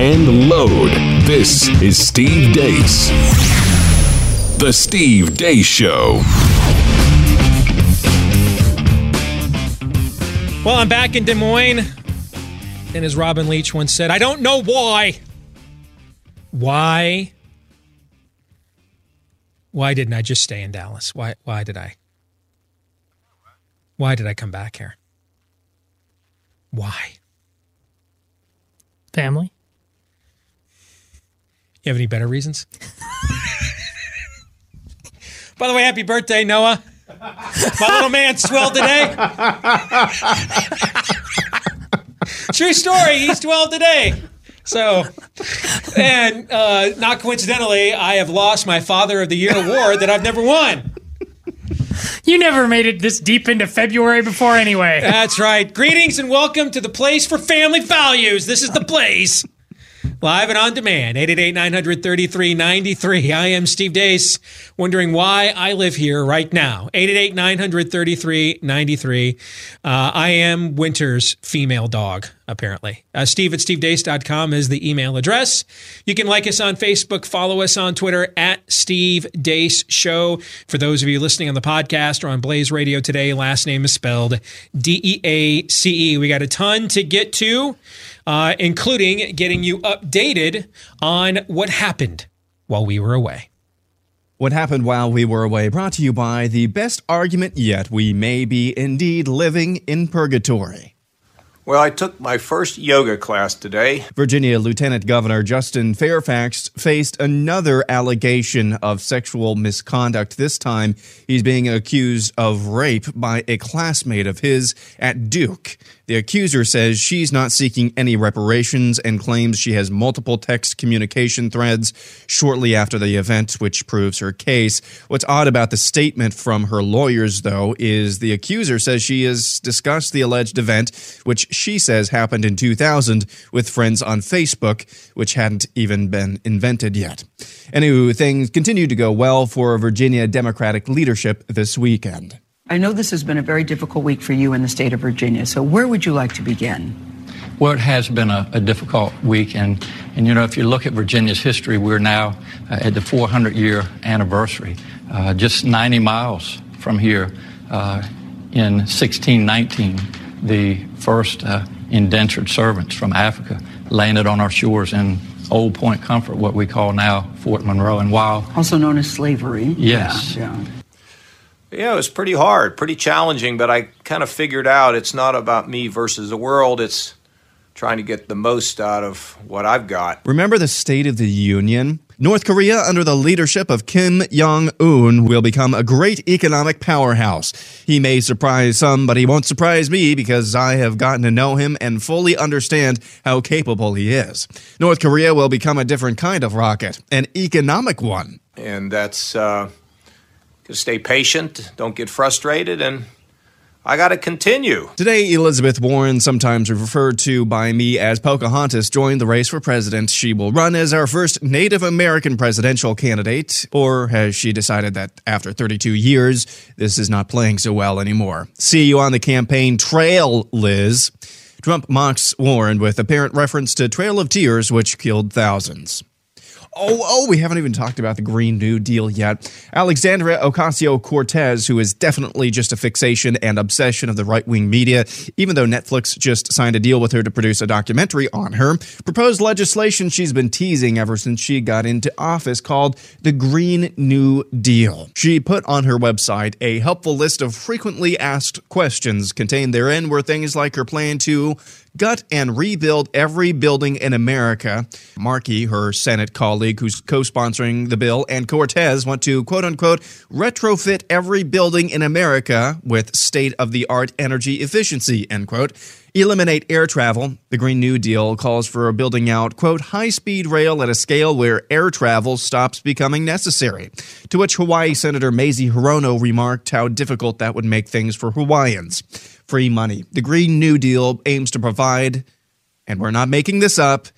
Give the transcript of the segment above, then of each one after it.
and load. This is Steve Deace. The Steve Deace Show. Well, I'm back in Des Moines. And as Robin Leach once said, I don't know why. Why? Why didn't I just stay in Dallas? Why why did I? Why did I come back here? Why? Family. You have any better reasons? By the way, happy birthday, Noah. My little man's 12 today. True story. He's 12 today. So, and uh, not coincidentally, I have lost my Father of the Year award that I've never won. You never made it this deep into February before, anyway. That's right. Greetings and welcome to the place for family values. This is the place. Live and on demand, 888-933-93. I am Steve Deace, wondering why I live here right now. 888-933-93. Uh, I am winter's female dog, apparently. Uh, Steve at stevedeace.com is the email address. You can like us on Facebook, follow us on Twitter at Steve Deace Show. For those of you listening on the podcast or on Blaze Radio today, last name is spelled D-E-A-C-E. We got a ton to get to uh, including getting you updated on what happened while we were away. What happened while we were away brought to you by the best argument yet. We may be indeed living in purgatory. Well, I took my first yoga class today. Virginia Lieutenant Governor Justin Fairfax faced another allegation of sexual misconduct. This time, he's being accused of rape by a classmate of his at Duke. The accuser says she's not seeking any reparations and claims she has multiple text communication threads shortly after the event, which proves her case. What's odd about the statement from her lawyers, though, is the accuser says she has discussed the alleged event, which she says happened in 2000 with friends on Facebook, which hadn't even been invented yet. Anywho, things continued to go well for Virginia Democratic leadership this weekend. I know this has been a very difficult week for you in the state of Virginia, so where would you like to begin? Well, it has been a, a difficult week, and, and you know, if you look at Virginia's history, we're now uh, at the 400 year anniversary. Uh, just 90 miles from here, uh, in 1619, the first uh, indentured servants from Africa landed on our shores in Old Point Comfort, what we call now Fort Monroe. And while also known as slavery, yes, yeah, yeah. Yeah, it was pretty hard, pretty challenging, but I kind of figured out it's not about me versus the world. It's trying to get the most out of what I've got. Remember the State of the Union? North Korea, under the leadership of Kim Jong un, will become a great economic powerhouse. He may surprise some, but he won't surprise me because I have gotten to know him and fully understand how capable he is. North Korea will become a different kind of rocket, an economic one. And that's. Uh, stay patient, don't get frustrated, and I got to continue. Today, Elizabeth Warren, sometimes referred to by me as Pocahontas, joined the race for president. She will run as our first Native American presidential candidate, or has she decided that after 32 years, this is not playing so well anymore? See you on the campaign trail, Liz. Trump mocks Warren with apparent reference to Trail of Tears, which killed thousands. Oh, oh, we haven't even talked about the Green New Deal yet. Alexandria Ocasio Cortez, who is definitely just a fixation and obsession of the right wing media, even though Netflix just signed a deal with her to produce a documentary on her, proposed legislation she's been teasing ever since she got into office called the Green New Deal. She put on her website a helpful list of frequently asked questions. Contained therein were things like her plan to gut and rebuild every building in America. Markey, her Senate colleague who's co sponsoring the bill, and Cortez want to quote unquote retrofit every building in America with state of the art energy efficiency, end quote. Eliminate air travel. The Green New Deal calls for building out, quote, high speed rail at a scale where air travel stops becoming necessary. To which Hawaii Senator Mazie Hirono remarked how difficult that would make things for Hawaiians. Free money. The Green New Deal aims to provide, and we're not making this up,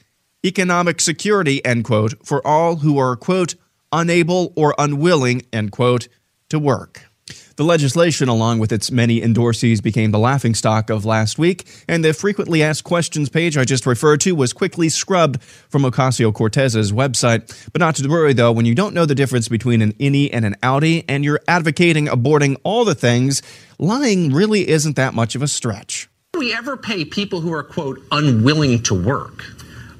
economic security, end quote, for all who are, quote, unable or unwilling, end quote, to work. The legislation, along with its many endorsees, became the laughingstock of last week, and the frequently asked questions page I just referred to was quickly scrubbed from Ocasio Cortez's website. But not to worry, though, when you don't know the difference between an innie and an outie, and you're advocating aborting all the things, lying really isn't that much of a stretch. Do we ever pay people who are, quote, unwilling to work?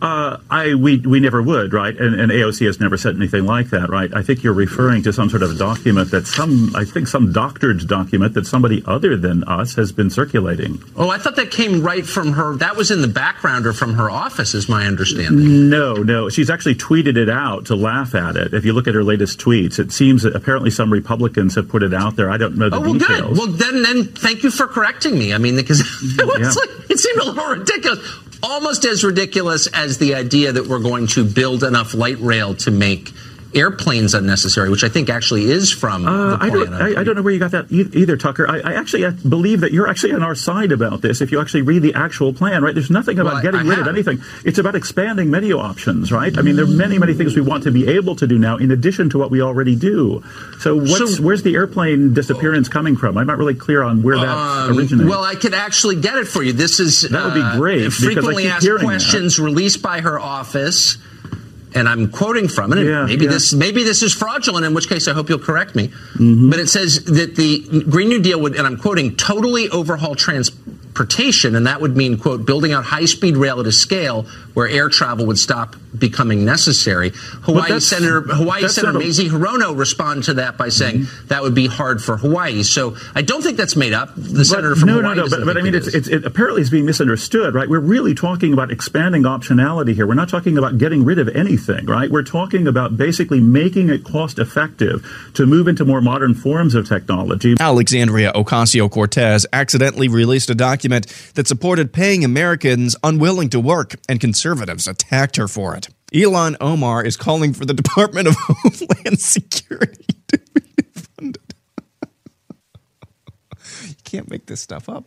Uh, I we we never would, right? And, and, AOC has never said anything like that, right? I think you're referring to some sort of document that some, I think, some doctored document that somebody other than us has been circulating. Oh, I thought that came right from her. That was in the background or from her office, is my understanding. No, no, she's actually tweeted it out to laugh at it. If you look at her latest tweets, it seems that apparently some Republicans have put it out there. I don't know the oh, well, details. Good. Well, then, then thank you for correcting me. I mean, because it, yeah. like, it seemed a little ridiculous almost as ridiculous as the idea that we're going to build enough light rail to make airplanes unnecessary, which I think actually is from uh, I, don't, I, I, don't, know where you got that either, Tucker. I, I, actually believe that you're actually on our side about this. If you actually read the actual plan, right? There's nothing about well, getting rid have. of anything. It's about expanding menu options, right? I mean, there are many, many things we want to be able to do now, in addition to what we already do. So, so where's the airplane disappearance coming from? I'm not really clear on where that um, originates. Well, I could actually get it for you. This is that would be uh, great. Uh, frequently asked questions that. released by her office and I'm quoting from it. Yeah, maybe yeah. this maybe this is fraudulent, in which case I hope you'll correct me. Mm-hmm. But it says that the Green New Deal would, and I'm quoting, totally overhaul transportation, and that would mean quote building out high speed rail at a scale where air travel would stop becoming necessary. Hawaii Senator Hawaii Senator Mazie Hirono responded to that by saying mm-hmm. that would be hard for Hawaii. So I don't think that's made up. The but, senator from no, Hawaii. No, no, but, but I mean, it's, it's, it apparently is being misunderstood, right? We're really talking about expanding optionality here. We're not talking about getting rid of anything, right? We're talking about basically making it cost effective to move into more modern forms of technology. Alexandria Ocasio Cortez accidentally released a document that supported paying Americans unwilling to work and conservatives attacked her for it. Ilhan Omar is calling for the Department of Homeland Security to be funded. you can't make this stuff up.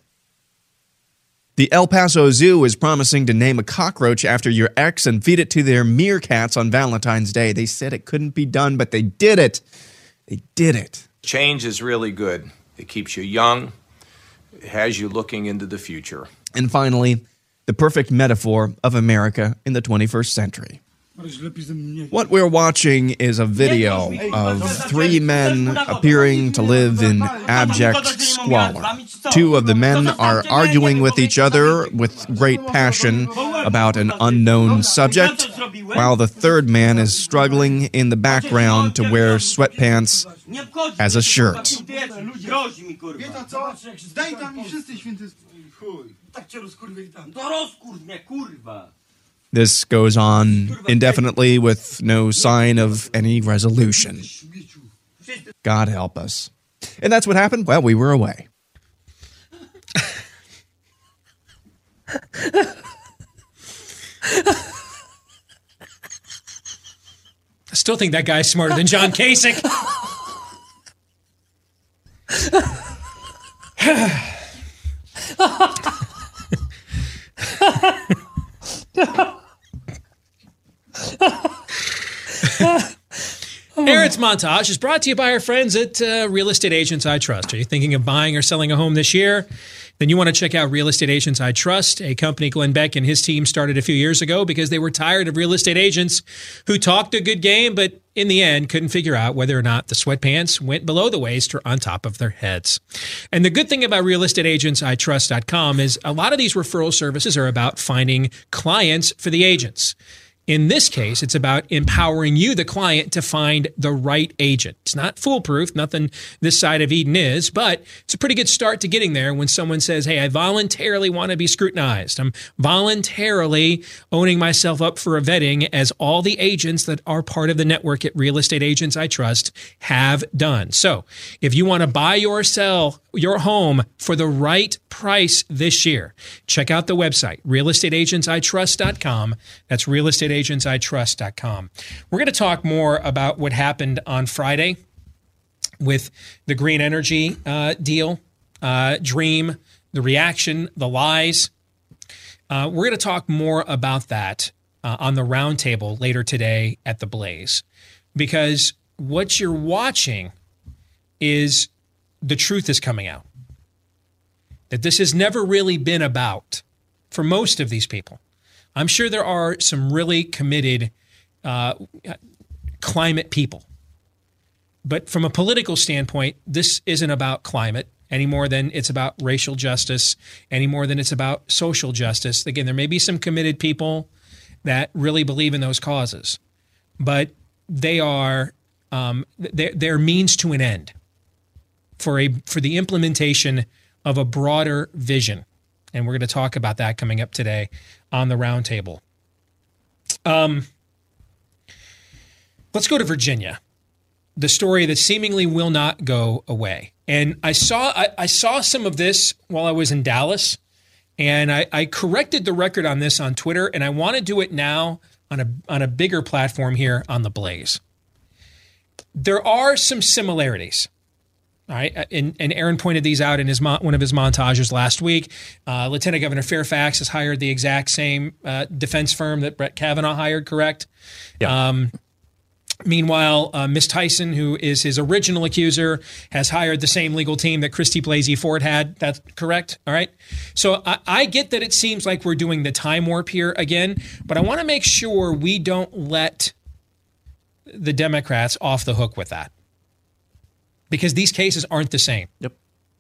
The El Paso Zoo is promising to name a cockroach after your ex and feed it to their meerkats on Valentine's Day. They said it couldn't be done, but they did it. They did it. Change is really good. It keeps you young, has you looking into the future. And finally, the perfect metaphor of America in the 21st century. What we're watching is a video of three men appearing to live in abject squalor. Two of the men are arguing with each other with great passion about an unknown subject, while the third man is struggling in the background to wear sweatpants as a shirt. This goes on indefinitely with no sign of any resolution. God help us. And that's what happened. Well, we were away. I still think that guy's smarter than John Kasich. Aaron's montage is brought to you by our friends at uh, Real Estate Agents I Trust. Are you thinking of buying or selling a home this year? Then you want to check out Real Estate Agents I Trust, a company Glenn Beck and his team started a few years ago because they were tired of real estate agents who talked a good game, but in the end couldn't figure out whether or not the sweatpants went below the waist or on top of their heads. And the good thing about realestateagentsitrust.com is a lot of these referral services are about finding clients for the agents. In this case, it's about empowering you, the client, to find the right agent. It's not foolproof, nothing this side of Eden is, but it's a pretty good start to getting there when someone says, Hey, I voluntarily want to be scrutinized. I'm voluntarily owning myself up for a vetting as all the agents that are part of the network at Real Estate Agents I Trust have done. So if you want to buy or sell your home for the right price this year, check out the website, realestateagentsitrust.com. That's realestateagentsitrust.com. We're going to talk more about what happened on Friday with the green energy uh, deal, uh, dream, the reaction, the lies. Uh, we're going to talk more about that uh, on the roundtable later today at the Blaze because what you're watching is the truth is coming out. That this has never really been about, for most of these people. I'm sure there are some really committed uh, climate people. But from a political standpoint, this isn't about climate any more than it's about racial justice, any more than it's about social justice. Again, there may be some committed people that really believe in those causes, but they are um, they're, they're means to an end for a for the implementation of a broader vision, and we're going to talk about that coming up today on the roundtable. Um, let's go to Virginia, the story that seemingly will not go away. And I saw I, I saw some of this while I was in Dallas, and I, I corrected the record on this on Twitter, and I want to do it now on a on a bigger platform here on the Blaze. There are some similarities. All right, and, and Aaron pointed these out in his one of his montages last week. Uh, Lieutenant Governor Fairfax has hired the exact same uh, defense firm that Brett Kavanaugh hired, correct? Yeah. Um, Meanwhile, uh, Miss Tyson, who is his original accuser, has hired the same legal team that Christy Blasey Ford had. That's correct. All right. So I, I get that it seems like we're doing the time warp here again, but I want to make sure we don't let the Democrats off the hook with that because these cases aren't the same. Yep.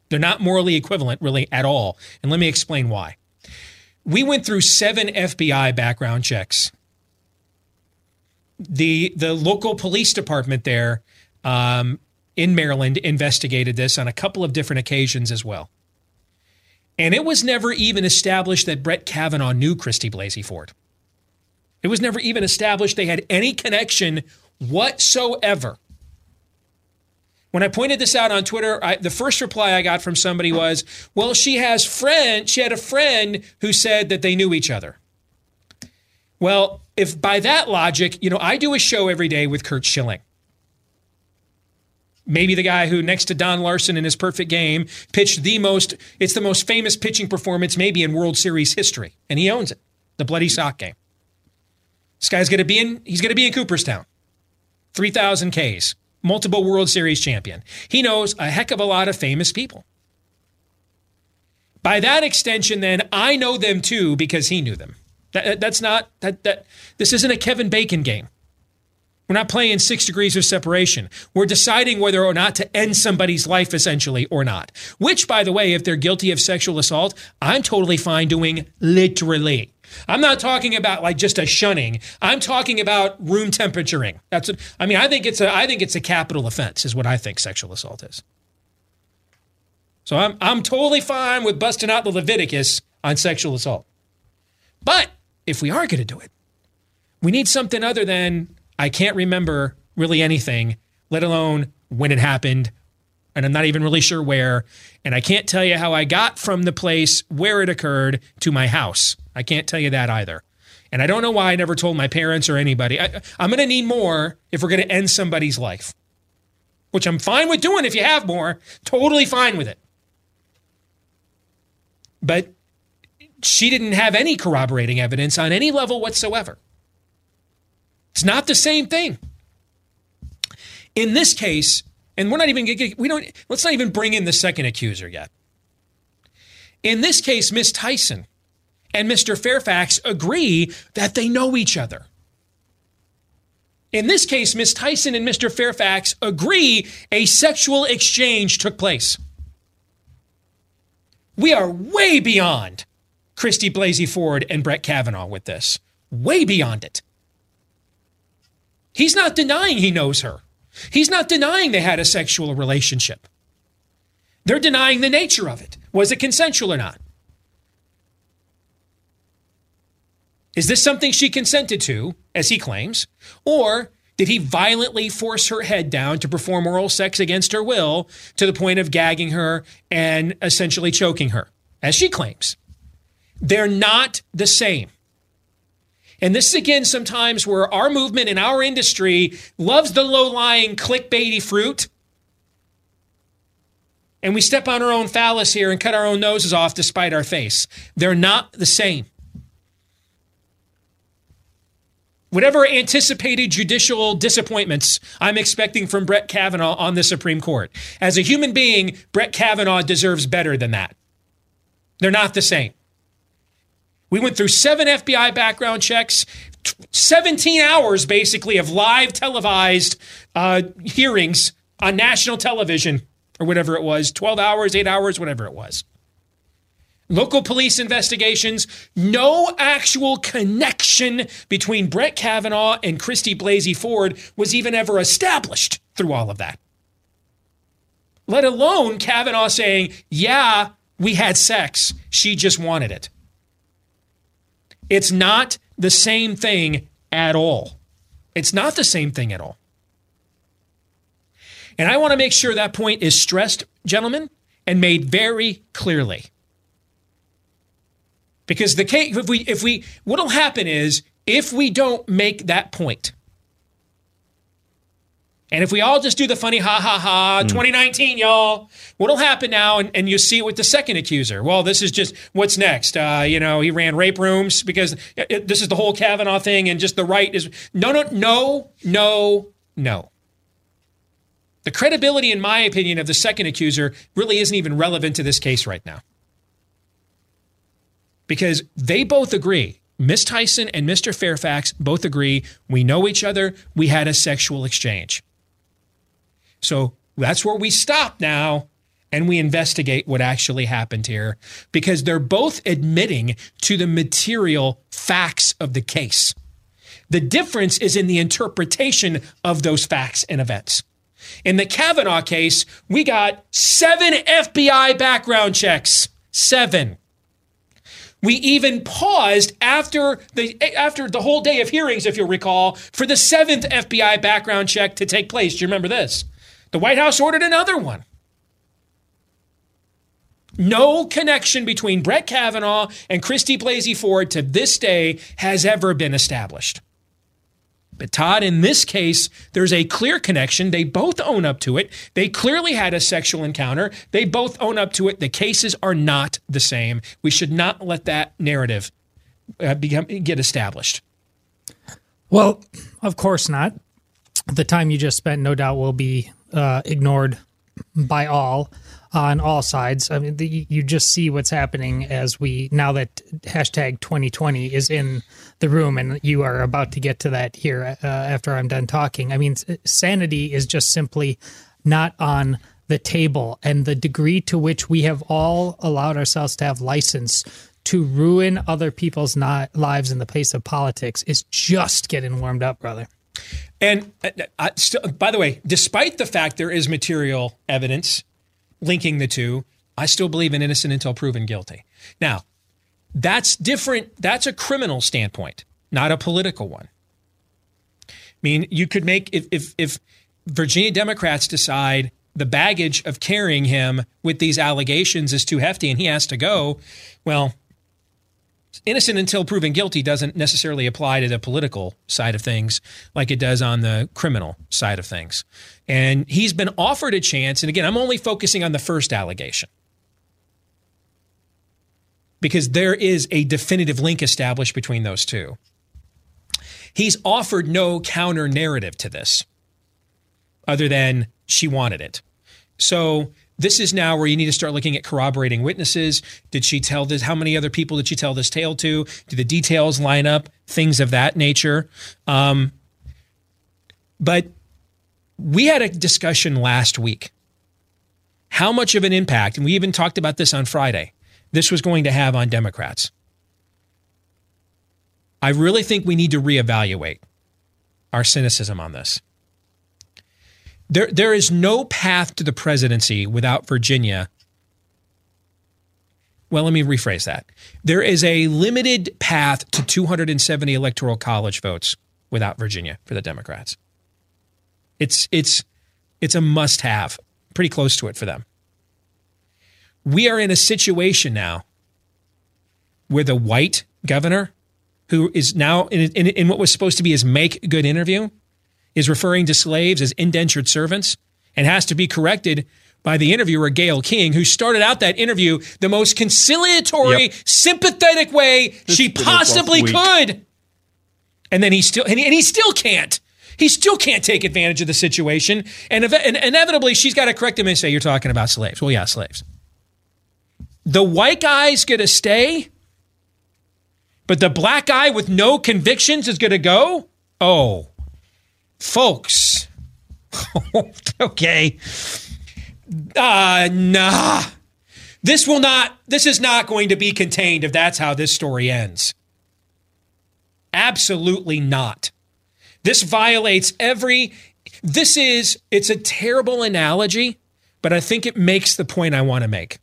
They're not morally equivalent, really, at all. And let me explain why. We went through seven FBI background checks the the local police department there um, in Maryland investigated this on a couple of different occasions as well. And it was never even established that Brett Kavanaugh knew Christy Blasey Ford. It was never even established they had any connection whatsoever. When I pointed this out on Twitter, I, the first reply I got from somebody was, "Well, she has friend. She had a friend who said that they knew each other." Well, if by that logic, you know, I do a show every day with Curt Schilling. Maybe the guy who, next to Don Larsen in his perfect game, pitched the most, it's the most famous pitching performance maybe in World Series history. And he owns it. The bloody sock game. This guy's gonna be in, he's gonna be in Cooperstown. 3,000 Ks, multiple World Series champion. He knows a heck of a lot of famous people. By that extension, then, I know them too because he knew them. That, that's not that that this isn't a Kevin Bacon game. We're not playing six degrees of separation. We're deciding whether or not to end somebody's life, essentially, or not. Which, by the way, if they're guilty of sexual assault, I'm totally fine doing literally. I'm not talking about like just a shunning. I'm talking about room temperaturing. That's what, I mean. I think it's a I think it's a capital offense, is what I think sexual assault is. So I'm I'm totally fine with busting out the Leviticus on sexual assault. But if we are going to do it, we need something other than I can't remember really anything, let alone when it happened. And I'm not even really sure where. And I can't tell you how I got from the place where it occurred to my house. I can't tell you that either. And I don't know why I never told my parents or anybody. I, am going to need more if we're going to end somebody's life, which I'm fine with doing if you have more. Totally fine with it. But she didn't have any corroborating evidence on any level whatsoever. It's not the same thing. In this case, and we're not even we don't let's not even bring in the second accuser yet. In this case, Miss Tyson and Mr. Fairfax agree that they know each other. In this case, Miss Tyson and Mr. Fairfax agree a sexual exchange took place. We are way beyond Christy Blasey Ford and Brett Kavanaugh with this. Way beyond it. He's not denying he knows her. He's not denying they had a sexual relationship. They're denying the nature of it. Was it consensual or not? Is this something she consented to, as he claims? Or did he violently force her head down to perform oral sex against her will to the point of gagging her and essentially choking her, as she claims? They're not the same. And this is again sometimes where our movement and our industry loves the low lying clickbaity fruit. And we step on our own phallus here and cut our own noses off despite our face. They're not the same. Whatever anticipated judicial disappointments I'm expecting from Brett Kavanaugh on the Supreme Court. As a human being, Brett Kavanaugh deserves better than that. They're not the same. We went through seven FBI background checks, 17 hours basically of live televised uh, hearings on national television or whatever it was 12 hours, eight hours, whatever it was. Local police investigations, no actual connection between Brett Kavanaugh and Christy Blasey Ford was even ever established through all of that. Let alone Kavanaugh saying, Yeah, we had sex. She just wanted it. It's not the same thing at all. It's not the same thing at all. And I want to make sure that point is stressed, gentlemen, and made very clearly. Because the case, if we, if we, what'll happen is if we don't make that point, and if we all just do the funny ha ha ha, mm. 2019, y'all, what'll happen now? And, and you see it with the second accuser. Well, this is just what's next. Uh, you know, he ran rape rooms because it, this is the whole Kavanaugh thing, and just the right is no, no, no, no, no. The credibility, in my opinion, of the second accuser really isn't even relevant to this case right now because they both agree. Miss Tyson and Mr. Fairfax both agree we know each other, we had a sexual exchange. So that's where we stop now and we investigate what actually happened here because they're both admitting to the material facts of the case. The difference is in the interpretation of those facts and events. In the Kavanaugh case, we got seven FBI background checks. Seven. We even paused after the after the whole day of hearings, if you'll recall, for the seventh FBI background check to take place. Do you remember this? The White House ordered another one. No connection between Brett Kavanaugh and Christy Blasey Ford to this day has ever been established. But Todd, in this case, there's a clear connection. They both own up to it. They clearly had a sexual encounter. They both own up to it. The cases are not the same. We should not let that narrative uh, become, get established. Well, of course not. The time you just spent, no doubt, will be uh, ignored by all on all sides. I mean, the, you just see what's happening as we now that hashtag 2020 is in the room, and you are about to get to that here uh, after I'm done talking. I mean, sanity is just simply not on the table, and the degree to which we have all allowed ourselves to have license to ruin other people's not, lives in the place of politics is just getting warmed up, brother. And uh, uh st- by the way, despite the fact there is material evidence linking the two, I still believe in innocent until proven guilty. Now, that's different. That's a criminal standpoint, not a political one. I mean, you could make if if, if Virginia Democrats decide the baggage of carrying him with these allegations is too hefty and he has to go, well, innocent until proven guilty doesn't necessarily apply to the political side of things like it does on the criminal side of things. And he's been offered a chance. And again, I'm only focusing on the first allegation because there is a definitive link established between those two. He's offered no counter narrative to this other than she wanted it. So this is now where you need to start looking at corroborating witnesses. Did she tell this? How many other people did she tell this tale to? Do the details line up? Things of that nature. Um, but we had a discussion last week. How much of an impact, and we even talked about this on Friday, this was going to have on Democrats. I really think we need to reevaluate our cynicism on this. There, there is no path to the presidency without Virginia. Well, let me rephrase that. There is a limited path to 270 electoral college votes without Virginia for the Democrats. It's it's it's a must have, pretty close to it for them. We are in a situation now where the white governor, who is now in, in, in what was supposed to be his make good interview, is referring to slaves as indentured servants and has to be corrected by the interviewer, Gayle King, who started out that interview the most conciliatory, yep. sympathetic way she possibly could. And then he still and he, and he still can't. He still can't take advantage of the situation. And, ev- and inevitably, she's got to correct him and say, You're talking about slaves. Well, yeah, slaves. The white guy's going to stay, but the black guy with no convictions is going to go? Oh, folks. okay. Uh, nah. This will not, this is not going to be contained if that's how this story ends. Absolutely not. This violates every, this is, it's a terrible analogy, but I think it makes the point I want to make.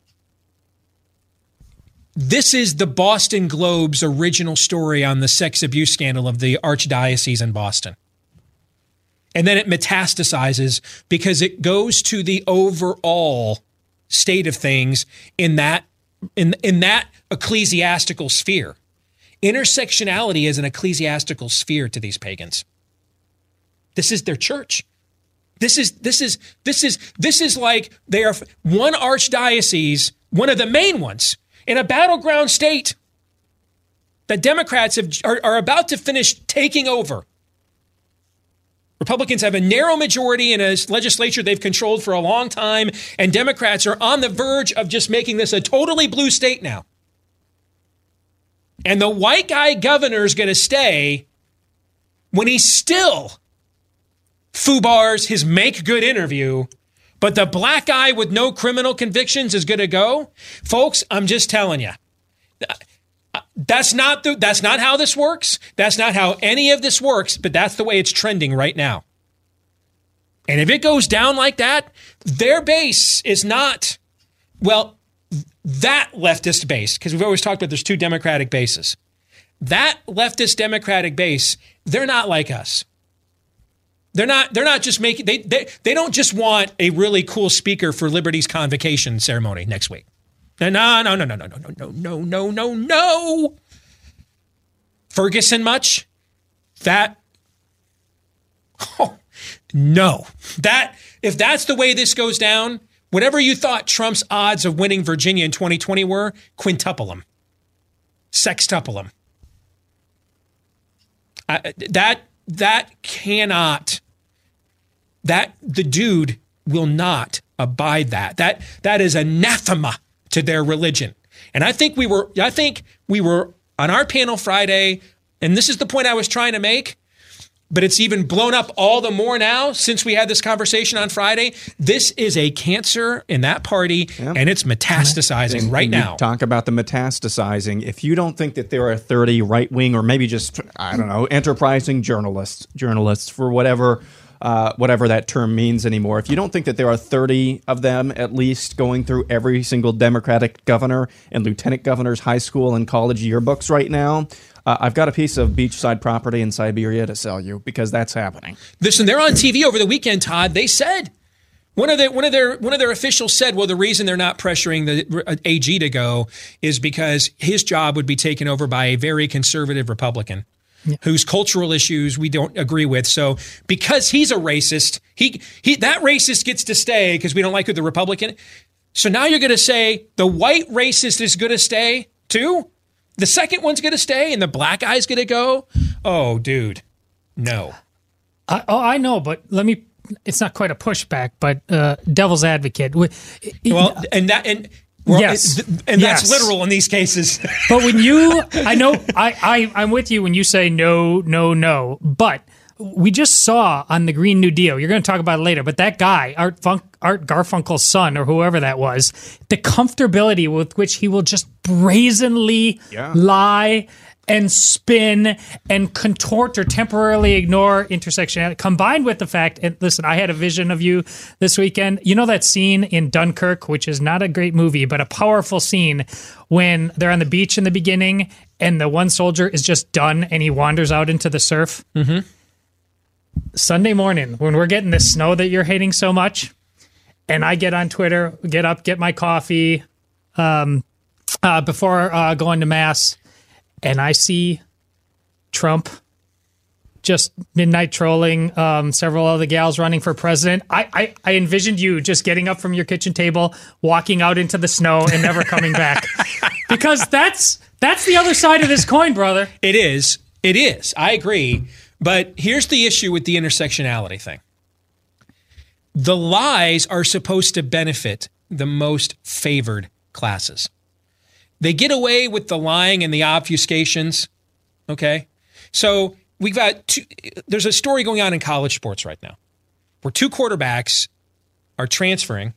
This is the Boston Globe's original story on the sex abuse scandal of the Archdiocese in Boston. And then it metastasizes because it goes to the overall state of things in that in in that ecclesiastical sphere. Intersectionality is an ecclesiastical sphere to these pagans. This is their church. This is this is this is this is like they are one archdiocese, one of the main ones in a battleground state that Democrats have, are, are about to finish taking over. Republicans have a narrow majority in a legislature they've controlled for a long time, and Democrats are on the verge of just making this a totally blue state now. And the white guy governor is going to stay when he still foobars his make good interview, but the black guy with no criminal convictions is going to go. Folks, I'm just telling you. That's not the, that's not how this works. That's not how any of this works, but that's the way it's trending right now. And if it goes down like that, their base is not well that leftist base because we've always talked about there's two democratic bases. That leftist democratic base, they're not like us. They're not they're not just making they they, they don't just want a really cool speaker for Liberty's convocation ceremony next week. No, no, no, no, no, no, no, no, no, no, no, no. Ferguson much? That oh, no. That if that's the way this goes down, whatever you thought Trump's odds of winning Virginia in 2020 were, quintuple them. Sextuple them. I, that that cannot that the dude will not abide that. That that is anathema to their religion. And I think we were I think we were on our panel Friday, and this is the point I was trying to make, but it's even blown up all the more now since we had this conversation on Friday. This is a cancer in that party, yeah. and it's metastasizing right now. Talk about the metastasizing. If you don't think that there are 30 right wing or maybe just, I don't know, enterprising journalists, journalists for whatever uh, whatever that term means anymore. If you don't think that there are 30 of them at least going through every single Democratic governor and lieutenant governor's high school and college yearbooks right now, uh, I've got a piece of beachside property in Siberia to sell you because that's happening. Listen, they're on TV over the weekend, Todd. They said one of their one of their one of their officials said, "Well, the reason they're not pressuring the uh, AG to go is because his job would be taken over by a very conservative Republican." Yeah. whose cultural issues we don't agree with. So because he's a racist, he he that racist gets to stay because we don't like who the Republican. So now you're going to say the white racist is going to stay too. The second one's going to stay, and the black guy's going to go. Oh, dude, no. I, oh, I know, but let me. It's not quite a pushback, but uh, devil's advocate. Well, and that and well, yes, it, and yes. that's literal in these cases. but when you, I know, I, I, I'm with you when you say no, no, no. But we just saw on the Green New Deal. You're going to talk about it later, but that guy, Art, Funk, Art Garfunkel's son, or whoever that was, the comfortability with which he will just brazenly yeah. lie and spin and contort or temporarily ignore intersectionality combined with the fact and listen i had a vision of you this weekend you know that scene in dunkirk which is not a great movie but a powerful scene when they're on the beach in the beginning and the one soldier is just done and he wanders out into the surf mm-hmm. sunday morning when we're getting the snow that you're hating so much and i get on twitter get up get my coffee um, uh, before uh, going to mass and I see Trump just midnight trolling um, several of the gals running for president. I, I, I envisioned you just getting up from your kitchen table, walking out into the snow, and never coming back, because that's that's the other side of this coin, brother. It is. It is. I agree. But here's the issue with the intersectionality thing the lies are supposed to benefit the most favored classes. They get away with the lying and the obfuscations. Okay. So we've got two, there's a story going on in college sports right now where two quarterbacks are transferring,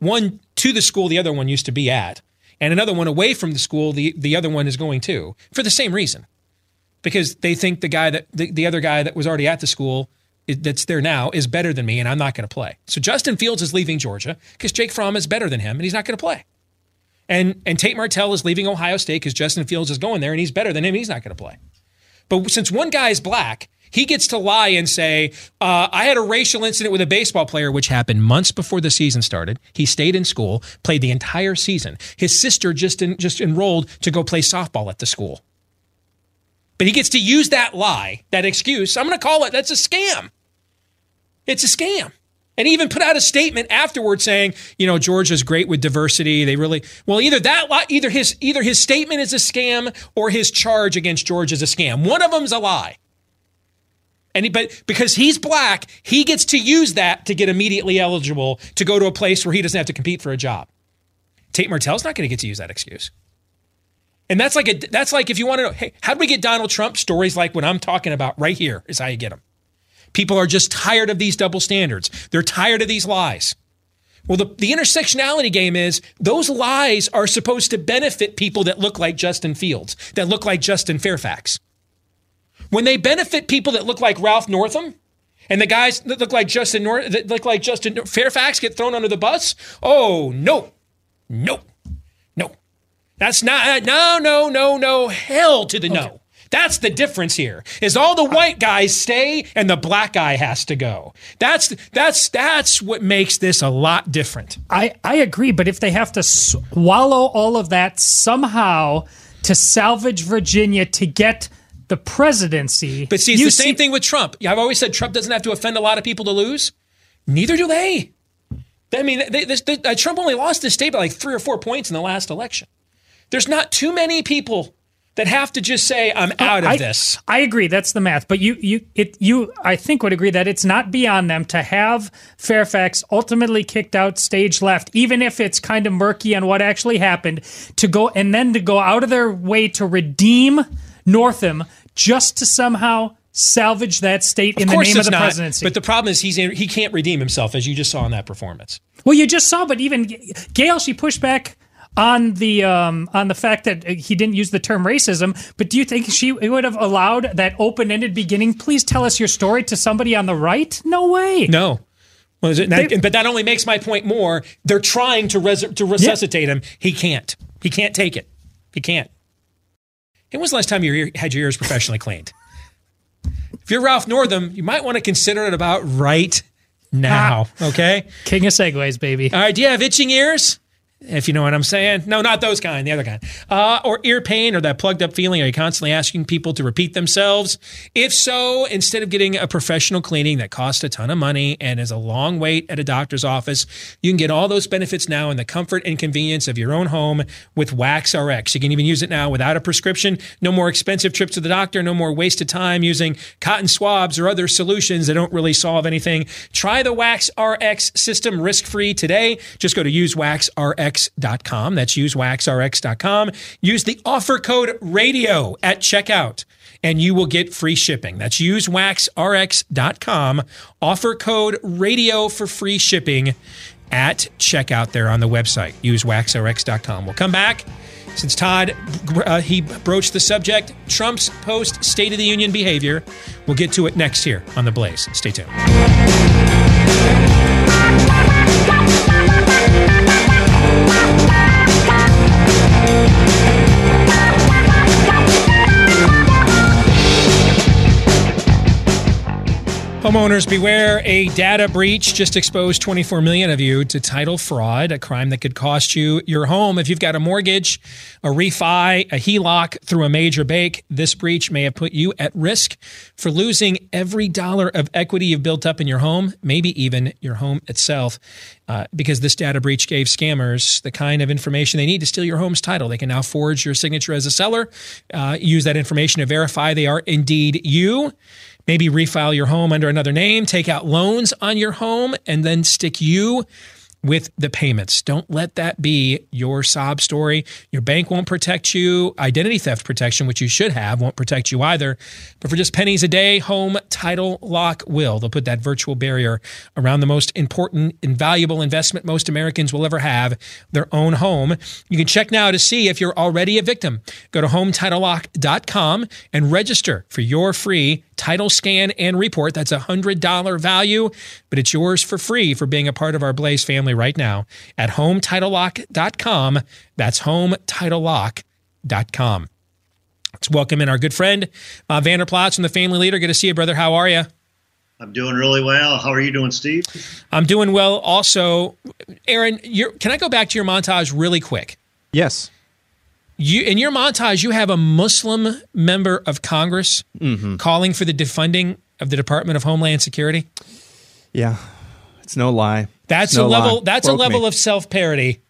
one to the school the other one used to be at, and another one away from the school the, the other one is going to for the same reason. Because they think the guy that the, the other guy that was already at the school that's there now is better than me and I'm not going to play. So Justin Fields is leaving Georgia because Jake Fromm is better than him and he's not going to play. And and Tate Martell is leaving Ohio State because Justin Fields is going there and he's better than him he's not going to play. But since one guy is black, he gets to lie and say, uh, I had a racial incident with a baseball player, which happened months before the season started. He stayed in school, played the entire season. His sister just, in, just enrolled to go play softball at the school. But he gets to use that lie, that excuse. I'm going to call it, that's a scam. It's a scam. And even put out a statement afterward saying, you know, Georgia's great with diversity. They really well either that either his either his statement is a scam or his charge against Georgia is a scam. One of them's a lie. And he, but because he's black, he gets to use that to get immediately eligible to go to a place where he doesn't have to compete for a job. Tate Martell's not going to get to use that excuse. And that's like a that's like if you want to know, hey, how do we get Donald Trump stories like what I'm talking about right here is how you get them. People are just tired of these double standards. They're tired of these lies. Well, the, the intersectionality game is those lies are supposed to benefit people that look like Justin Fields, that look like Justin Fairfax. When they benefit people that look like Ralph Northam, and the guys that look like Justin Nor- that look like Justin Fairfax get thrown under the bus, oh no, no, no, that's not no, no, no, no, hell to the okay. no. That's the difference here. Is all the white guys stay and the black guy has to go. That's that's that's what makes this a lot different. I I agree, but if they have to swallow all of that somehow to salvage Virginia to get the presidency. But see, it's the same thing with Trump. I've always said Trump doesn't have to offend a lot of people to lose. Neither do they. I mean, they, this, they, uh, Trump only lost this state by like three or four points in the last election. There's not too many people that have to just say I'm out of I, this. I agree, that's the math. But you you it you I think would agree that it's not beyond them to have Fairfax ultimately kicked out stage left, even if it's kind of murky on what actually happened, to go and then to go out of their way to redeem Northam just to somehow salvage that state of in the name of the not, presidency. But the problem is he's he can't redeem himself, as you just saw in that performance. Well, you just saw, but even Gayle, she pushed back on the um, on the fact that he didn't use the term racism. But do you think she would have allowed that open ended beginning? Please tell us your story to somebody on the right. No way. No. Well, they, but that only makes my point more. They're trying to res- to resuscitate yeah. him. He can't. He can't take it. He can't. When was the last time you ear, had your ears professionally cleaned? If you're Ralph Northam, you might want to consider it about right now. Ah. Okay. King of segues, baby. All right. Do you have itching ears? If you know what I'm saying. No, not those kind, the other kind. Uh, or ear pain or that plugged up feeling. Are you constantly asking people to repeat themselves? If so, instead of getting a professional cleaning that costs a ton of money and is a long wait at a doctor's office, you can get all those benefits now in the comfort and convenience of your own home with Wax RX. You can even use it now without a prescription. No more expensive trips to the doctor. No more wasted time using cotton swabs or other solutions that don't really solve anything. Try the Wax RX system risk free today. Just go to usewaxrx usewaxrx.com. That's usewaxrx.com. Use the offer code radio at checkout and you will get free shipping. That's usewaxrx.com. Offer code radio for free shipping at checkout there on the website, usewaxrx.com. We'll come back. Since Todd, uh, he broached the subject, Trump's post State of the Union behavior. We'll get to it next here on The Blaze. Stay tuned. Homeowners beware a data breach just exposed 24 million of you to title fraud, a crime that could cost you your home. If you've got a mortgage, a refi, a HELOC through a major bank, this breach may have put you at risk for losing every dollar of equity you've built up in your home, maybe even your home itself. Uh, because this data breach gave scammers the kind of information they need to steal your home's title. They can now forge your signature as a seller, uh, use that information to verify they are indeed you maybe refile your home under another name, take out loans on your home, and then stick you with the payments. Don't let that be your sob story. Your bank won't protect you. Identity theft protection, which you should have, won't protect you either. But for just pennies a day, Home Title Lock will. They'll put that virtual barrier around the most important and valuable investment most Americans will ever have their own home. You can check now to see if you're already a victim. Go to HometitleLock.com and register for your free title scan and report. That's a $100 value, but it's yours for free for being a part of our Blaze family right now at HometitleLock.com. That's HometitleLock.com. Let's welcome in our good friend, uh, Vander Plaats from the Family Leader. Good to see you, brother. How are you? I'm doing really well. How are you doing, Steve? I'm doing well also. Aaron, can I go back to your montage really quick? Yes you in your montage you have a Muslim member of Congress mm-hmm. calling for the defunding of the Department of Homeland Security. Yeah, it's no lie. That's no a level. Lie. That's Broke a level me. of self parody.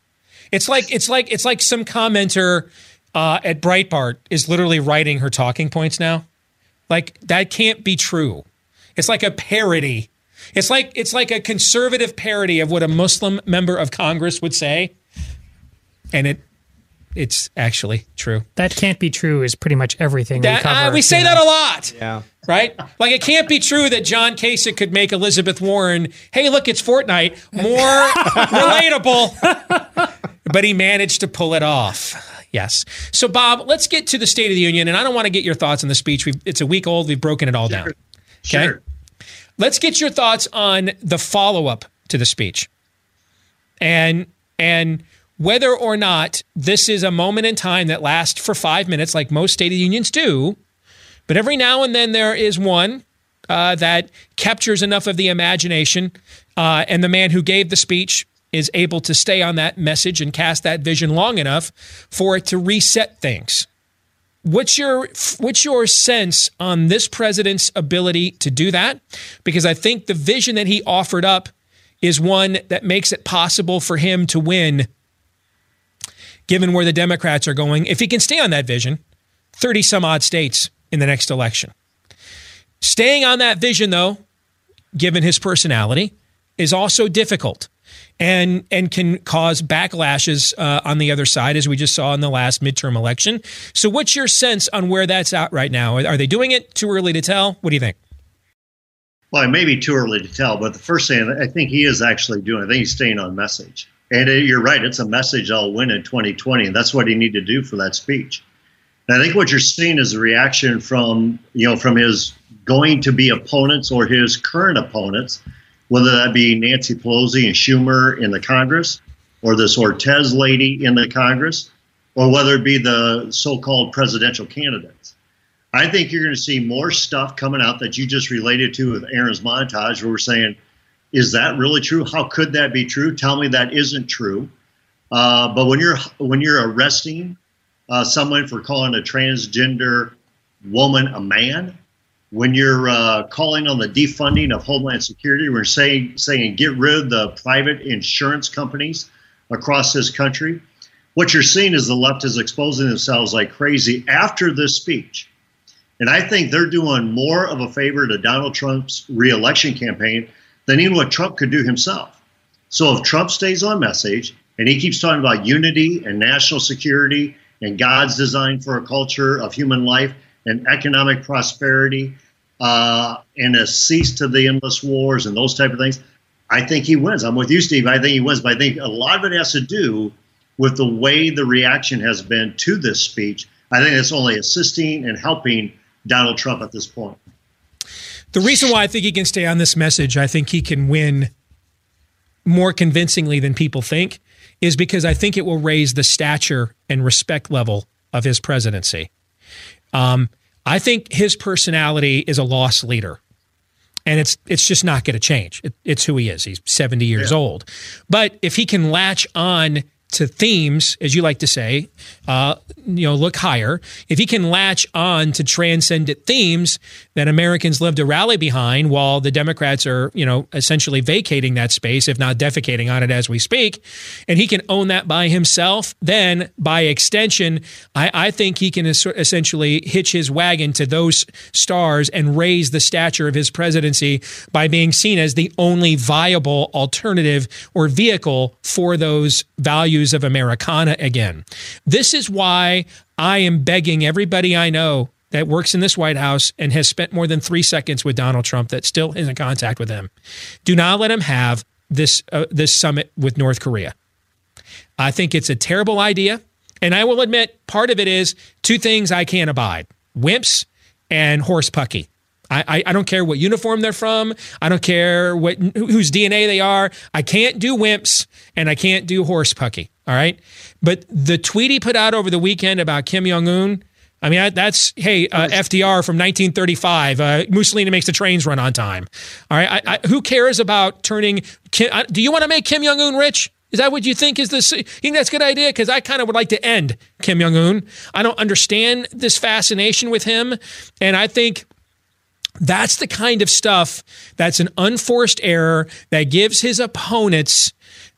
It's like it's like it's like some commenter uh, at Breitbart is literally writing her talking points now. Like that can't be true. It's like a parody. It's like it's like a conservative parody of what a Muslim member of Congress would say, and it it's actually true. That can't be true is pretty much everything that, we cover. Uh, we say that a lot. Yeah. Right? Like it can't be true that John Kasich could make Elizabeth Warren, hey, look, it's Fortnite, more relatable. but he managed to pull it off. Yes. So, Bob, let's get to the State of the Union. And I don't want to get your thoughts on the speech. We've, it's a week old. We've broken it all down. Okay. Sure. Let's get your thoughts on the follow up to the speech. And, and, whether or not this is a moment in time that lasts for five minutes, like most State of Unions do, but every now and then there is one uh, that captures enough of the imagination, uh, and the man who gave the speech is able to stay on that message and cast that vision long enough for it to reset things. What's your what's your sense on this president's ability to do that? Because I think the vision that he offered up is one that makes it possible for him to win given where the Democrats are going, if he can stay on that vision, 30 some odd states in the next election. Staying on that vision, though, given his personality, is also difficult and and can cause backlashes uh, on the other side, as we just saw in the last midterm election. So, what's your sense on where that's at right now? Are they doing it? Too early to tell. What do you think? Well, it may be too early to tell, but the first thing I think he is actually doing, I think he's staying on message. And you're right, it's a message I'll win in 2020. And that's what he needed to do for that speech. And I think what you're seeing is a reaction from, you know, from his going to be opponents or his current opponents, whether that be Nancy Pelosi and Schumer in the Congress, or this Ortez lady in the Congress, or whether it be the so called presidential candidates. I think you're going to see more stuff coming out that you just related to with Aaron's montage, where we're saying, is that really true? How could that be true? Tell me that isn't true. Uh, but when you're when you're arresting uh, someone for calling a transgender woman a man, when you're uh, calling on the defunding of Homeland Security, we're saying saying get rid of the private insurance companies across this country. What you're seeing is the left is exposing themselves like crazy after this speech. And I think they're doing more of a favor to Donald Trump's reelection campaign than even what Trump could do himself. So if Trump stays on message and he keeps talking about unity and national security and God's design for a culture of human life and economic prosperity uh, and a cease to the endless wars and those type of things, I think he wins. I'm with you, Steve. I think he wins, but I think a lot of it has to do with the way the reaction has been to this speech. I think it's only assisting and helping Donald Trump at this point. The reason why I think he can stay on this message, I think he can win more convincingly than people think, is because I think it will raise the stature and respect level of his presidency. Um, I think his personality is a lost leader. and it's it's just not going to change. It, it's who he is. He's 70 years yeah. old. But if he can latch on to themes, as you like to say, uh, you know, look higher. If he can latch on to transcendent themes that Americans live to rally behind, while the Democrats are, you know, essentially vacating that space, if not defecating on it as we speak, and he can own that by himself, then by extension, I, I think he can es- essentially hitch his wagon to those stars and raise the stature of his presidency by being seen as the only viable alternative or vehicle for those values values of Americana again. This is why I am begging everybody I know that works in this White House and has spent more than three seconds with Donald Trump that still is in contact with him. Do not let him have this uh, this summit with North Korea. I think it's a terrible idea, and I will admit part of it is two things I can't abide: wimps and horse pucky. I, I, don't care what uniform they're from. I don't care what whose DNA they are. I can't do wimps and I can't do horse pucky. All right. But the tweet he put out over the weekend about Kim Jong Un, I mean, that's, hey, uh, FDR from 1935. Uh, Mussolini makes the trains run on time. All right. I, I, who cares about turning, Kim, do you want to make Kim Jong Un rich? Is that what you think is this? You think that's a good idea? Because I kind of would like to end Kim Jong Un. I don't understand this fascination with him. And I think that's the kind of stuff that's an unforced error that gives his opponents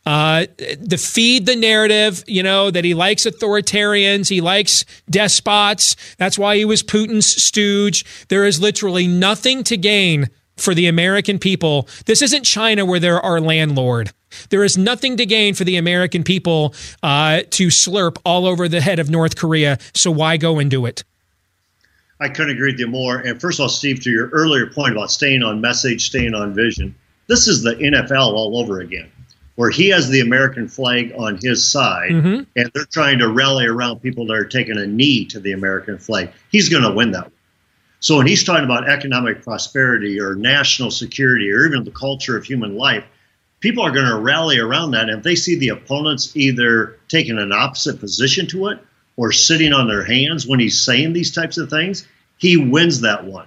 uh, to feed the narrative, you know, that he likes authoritarians, he likes despots. That's why he was Putin's stooge. There is literally nothing to gain for the American people. This isn't China where they're our landlord. There is nothing to gain for the American people uh, to slurp all over the head of North Korea. So why go and do it? I couldn't agree with you more. And first of all, Steve, to your earlier point about staying on message, staying on vision, this is the NFL all over again, where he has the American flag on his side, mm-hmm. and they're trying to rally around people that are taking a knee to the American flag. He's going to win that. So when he's talking about economic prosperity or national security or even the culture of human life, people are going to rally around that. And if they see the opponents either taking an opposite position to it or sitting on their hands when he's saying these types of things, he wins that one.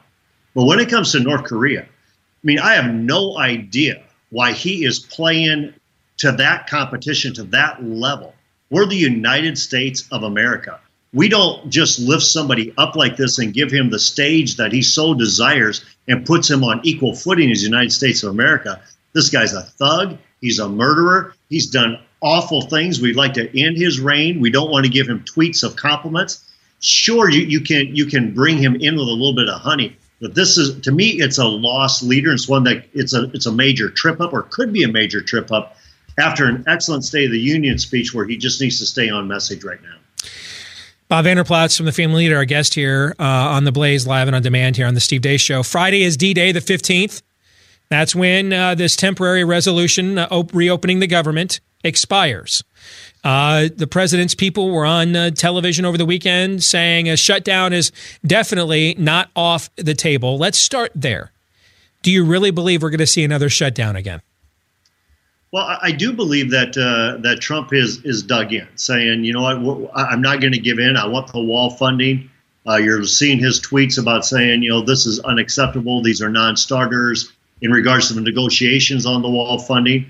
But when it comes to North Korea, I mean, I have no idea why he is playing to that competition, to that level. We're the United States of America. We don't just lift somebody up like this and give him the stage that he so desires and puts him on equal footing as the United States of America. This guy's a thug. He's a murderer. He's done awful things. We'd like to end his reign. We don't want to give him tweets of compliments. Sure, you, you can you can bring him in with a little bit of honey, but this is to me it's a lost leader. It's one that it's a it's a major trip up or could be a major trip up after an excellent State of the Union speech where he just needs to stay on message right now. Bob Vander Plaats from the Family Leader, our guest here uh, on the Blaze live and on demand here on the Steve Deace Show. Friday is D Day, the fifteenth. That's when uh, this temporary resolution uh, op- reopening the government expires. Uh, the president's people were on uh, television over the weekend saying a shutdown is definitely not off the table. Let's start there. Do you really believe we're going to see another shutdown again? Well, I do believe that uh, that Trump is is dug in, saying, you know what, I'm not going to give in. I want the wall funding. Uh, you're seeing his tweets about saying, you know, this is unacceptable. These are non-starters in regards to the negotiations on the wall funding.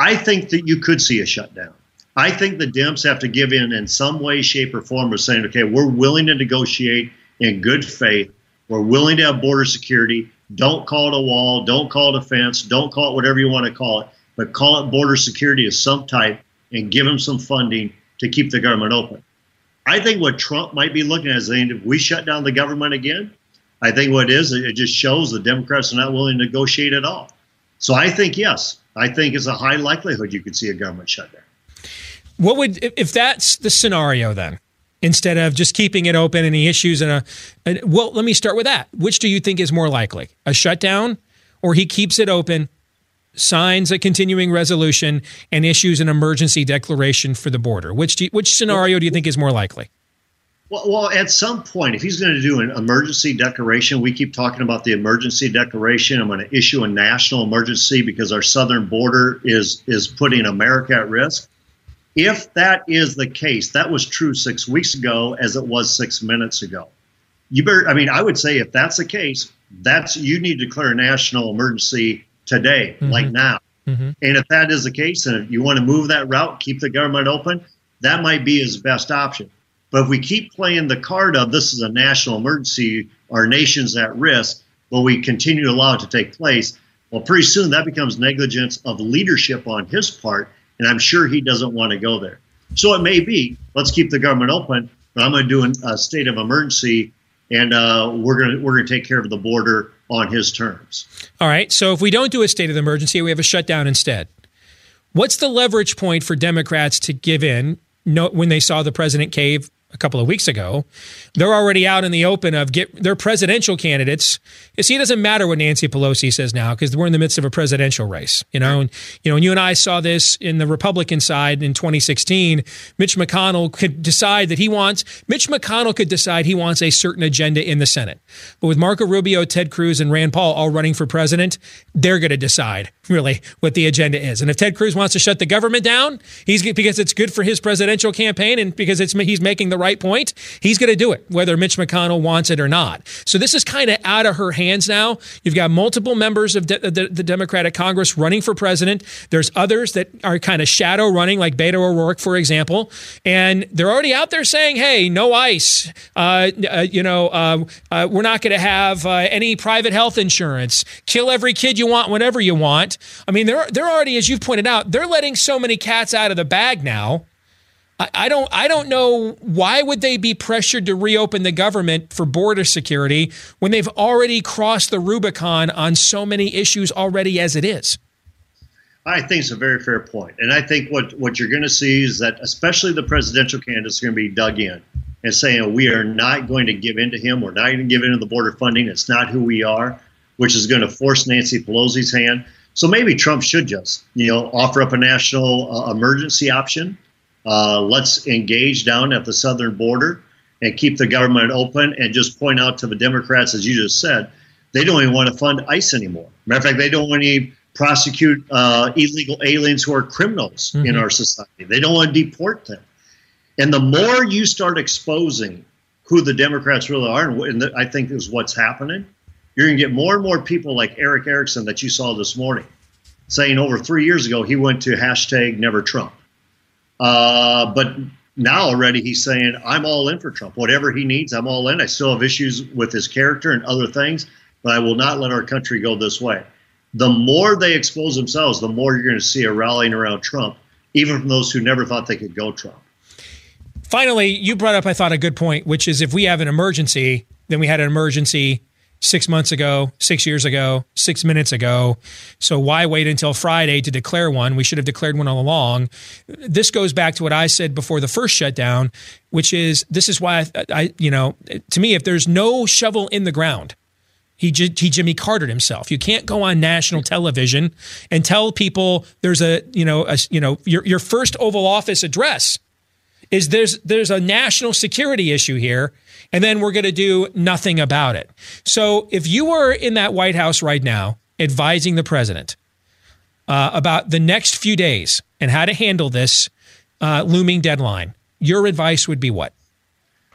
I think that you could see a shutdown. I think the Dems have to give in in some way, shape, or form of saying, okay, we're willing to negotiate in good faith. We're willing to have border security. Don't call it a wall. Don't call it a fence. Don't call it whatever you want to call it, but call it border security of some type and give them some funding to keep the government open. I think what Trump might be looking at is if we shut down the government again, I think what it is, it just shows the Democrats are not willing to negotiate at all. So I think, yes, I think it's a high likelihood you could see a government shutdown. What would if that's the scenario then? Instead of just keeping it open, any issues and a well, let me start with that. Which do you think is more likely, a shutdown, or he keeps it open, signs a continuing resolution, and issues an emergency declaration for the border? Which you, which scenario do you think is more likely? Well, well, at some point, if he's going to do an emergency declaration, we keep talking about the emergency declaration. I'm going to issue a national emergency because our southern border is is putting America at risk. If that is the case, that was true six weeks ago as it was six minutes ago. You better, I mean, I would say if that's the case, That's you need to declare a national emergency today, mm-hmm. like now. Mm-hmm. And if that is the case, and if you want to move that route, keep the government open, that might be his best option. But if we keep playing the card of this is a national emergency, our nation's at risk, but we continue to allow it to take place, well, pretty soon that becomes negligence of leadership on his part, and I'm sure he doesn't want to go there. So it may be, let's keep the government open, but I'm going to do a state of emergency, and uh, we're going to we're going to take care of the border on his terms. All right. So if we don't do a state of emergency, we have a shutdown instead. What's the leverage point for Democrats to give in no, when they saw the president cave a couple of weeks ago, they're already out in the open of get their presidential candidates. You see, it doesn't matter what Nancy Pelosi says now because we're in the midst of a presidential race. You know, and you know, and you and I saw this in the Republican side in 2016. Mitch McConnell could decide that he wants. Mitch McConnell could decide he wants a certain agenda in the Senate, but with Marco Rubio, Ted Cruz, and Rand Paul all running for president, they're going to decide really what the agenda is. And if Ted Cruz wants to shut the government down, he's because it's good for his presidential campaign and because it's he's making the right point, he's going to do it, whether Mitch McConnell wants it or not. So this is kind of out of her hands now. You've got multiple members of de- the, the, Democratic Congress running for president. There's others that are kind of shadow running, like Beto O'Rourke, for example, and they're already out there saying, "Hey, no ICE. Uh, uh, you know, uh, uh we're not going to have uh, any private health insurance. Kill every kid you want whenever you want." I mean, they're they're already, as you've pointed out, they're letting so many cats out of the bag now I, don't I don't know why would they be pressured to reopen the government for border security when they've already crossed the Rubicon on so many issues already as it is. I think it's a very fair point. And I think what, what you're going to see is that especially the presidential candidates are going to be dug in and saying we are not going to give in to him. We're not going to give in to the border funding. It's not who we are, which is going to force Nancy Pelosi's hand. So maybe Trump should just, you know, offer up a national uh, emergency option uh, let's engage down at the southern border and keep the government open and just point out to the Democrats, as you just said, they don't even want to fund ICE anymore. Matter of fact, they don't want to prosecute uh, illegal aliens who are criminals mm-hmm. in our society. They don't want to deport them. And the more you start exposing who the Democrats really are, and I think is what's happening, you're going to get more and more people like Erick Erickson that you saw this morning saying over three years ago he went to hashtag never Trump. Uh, but now already he's saying, I'm all in for Trump. Whatever he needs, I'm all in. I still have issues with his character and other things, but I will not let our country go this way. The more they expose themselves, the more you're going to see a rallying around Trump, even from those who never thought they could go Trump. Finally, you brought up, I thought, a good point, which is if we have an emergency, then we had an emergency six months ago, six years ago, six minutes ago. So why wait until Friday to declare one? We should have declared one all along. This goes back to what I said before the first shutdown, which is this is why I, I you know, to me, if there's no shovel in the ground, he, he Jimmy Cartered himself. You can't go on national television and tell people there's a you know a, you know your your first Oval Office address is there's there's a national security issue here and then we're going to do nothing about it. So if you were in that White House right now advising the president uh, about the next few days and how to handle this uh, looming deadline, your advice would be what?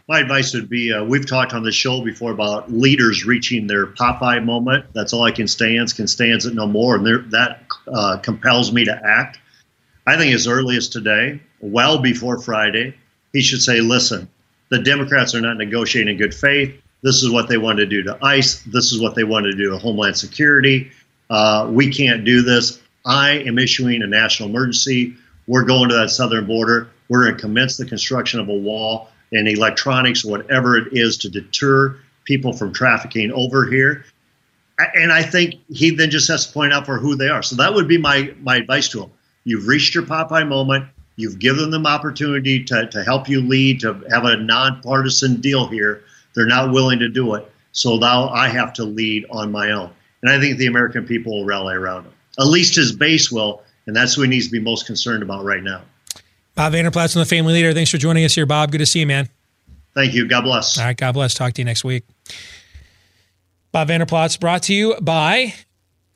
My advice would be uh, we've talked on the show before about leaders reaching their Popeye moment. That's all I can stand, can stand it no more. And that uh, compels me to act. I think as early as today, well before Friday, he should say, listen, the Democrats are not negotiating in good faith. This is what they want to do to ICE. This is what they want to do to Homeland Security. Uh, we can't do this. I am issuing a national emergency. We're going to that southern border. We're going to commence the construction of a wall and electronics, whatever it is, to deter people from trafficking over here. And I think he then just has to point out for who they are. So that would be my my advice to him. You've reached your Popeye moment. You've given them opportunity to, to help you lead, to have a nonpartisan deal here. They're not willing to do it. So now I have to lead on my own. And I think the American people will rally around him. At least his base will. And that's what he needs to be most concerned about right now. Bob Vander Plaats, the family leader. Thanks for joining us here, Bob. Good to see you, man. Thank you. God bless. All right. God bless. Talk to you next week. Bob Vander Plaats brought to you by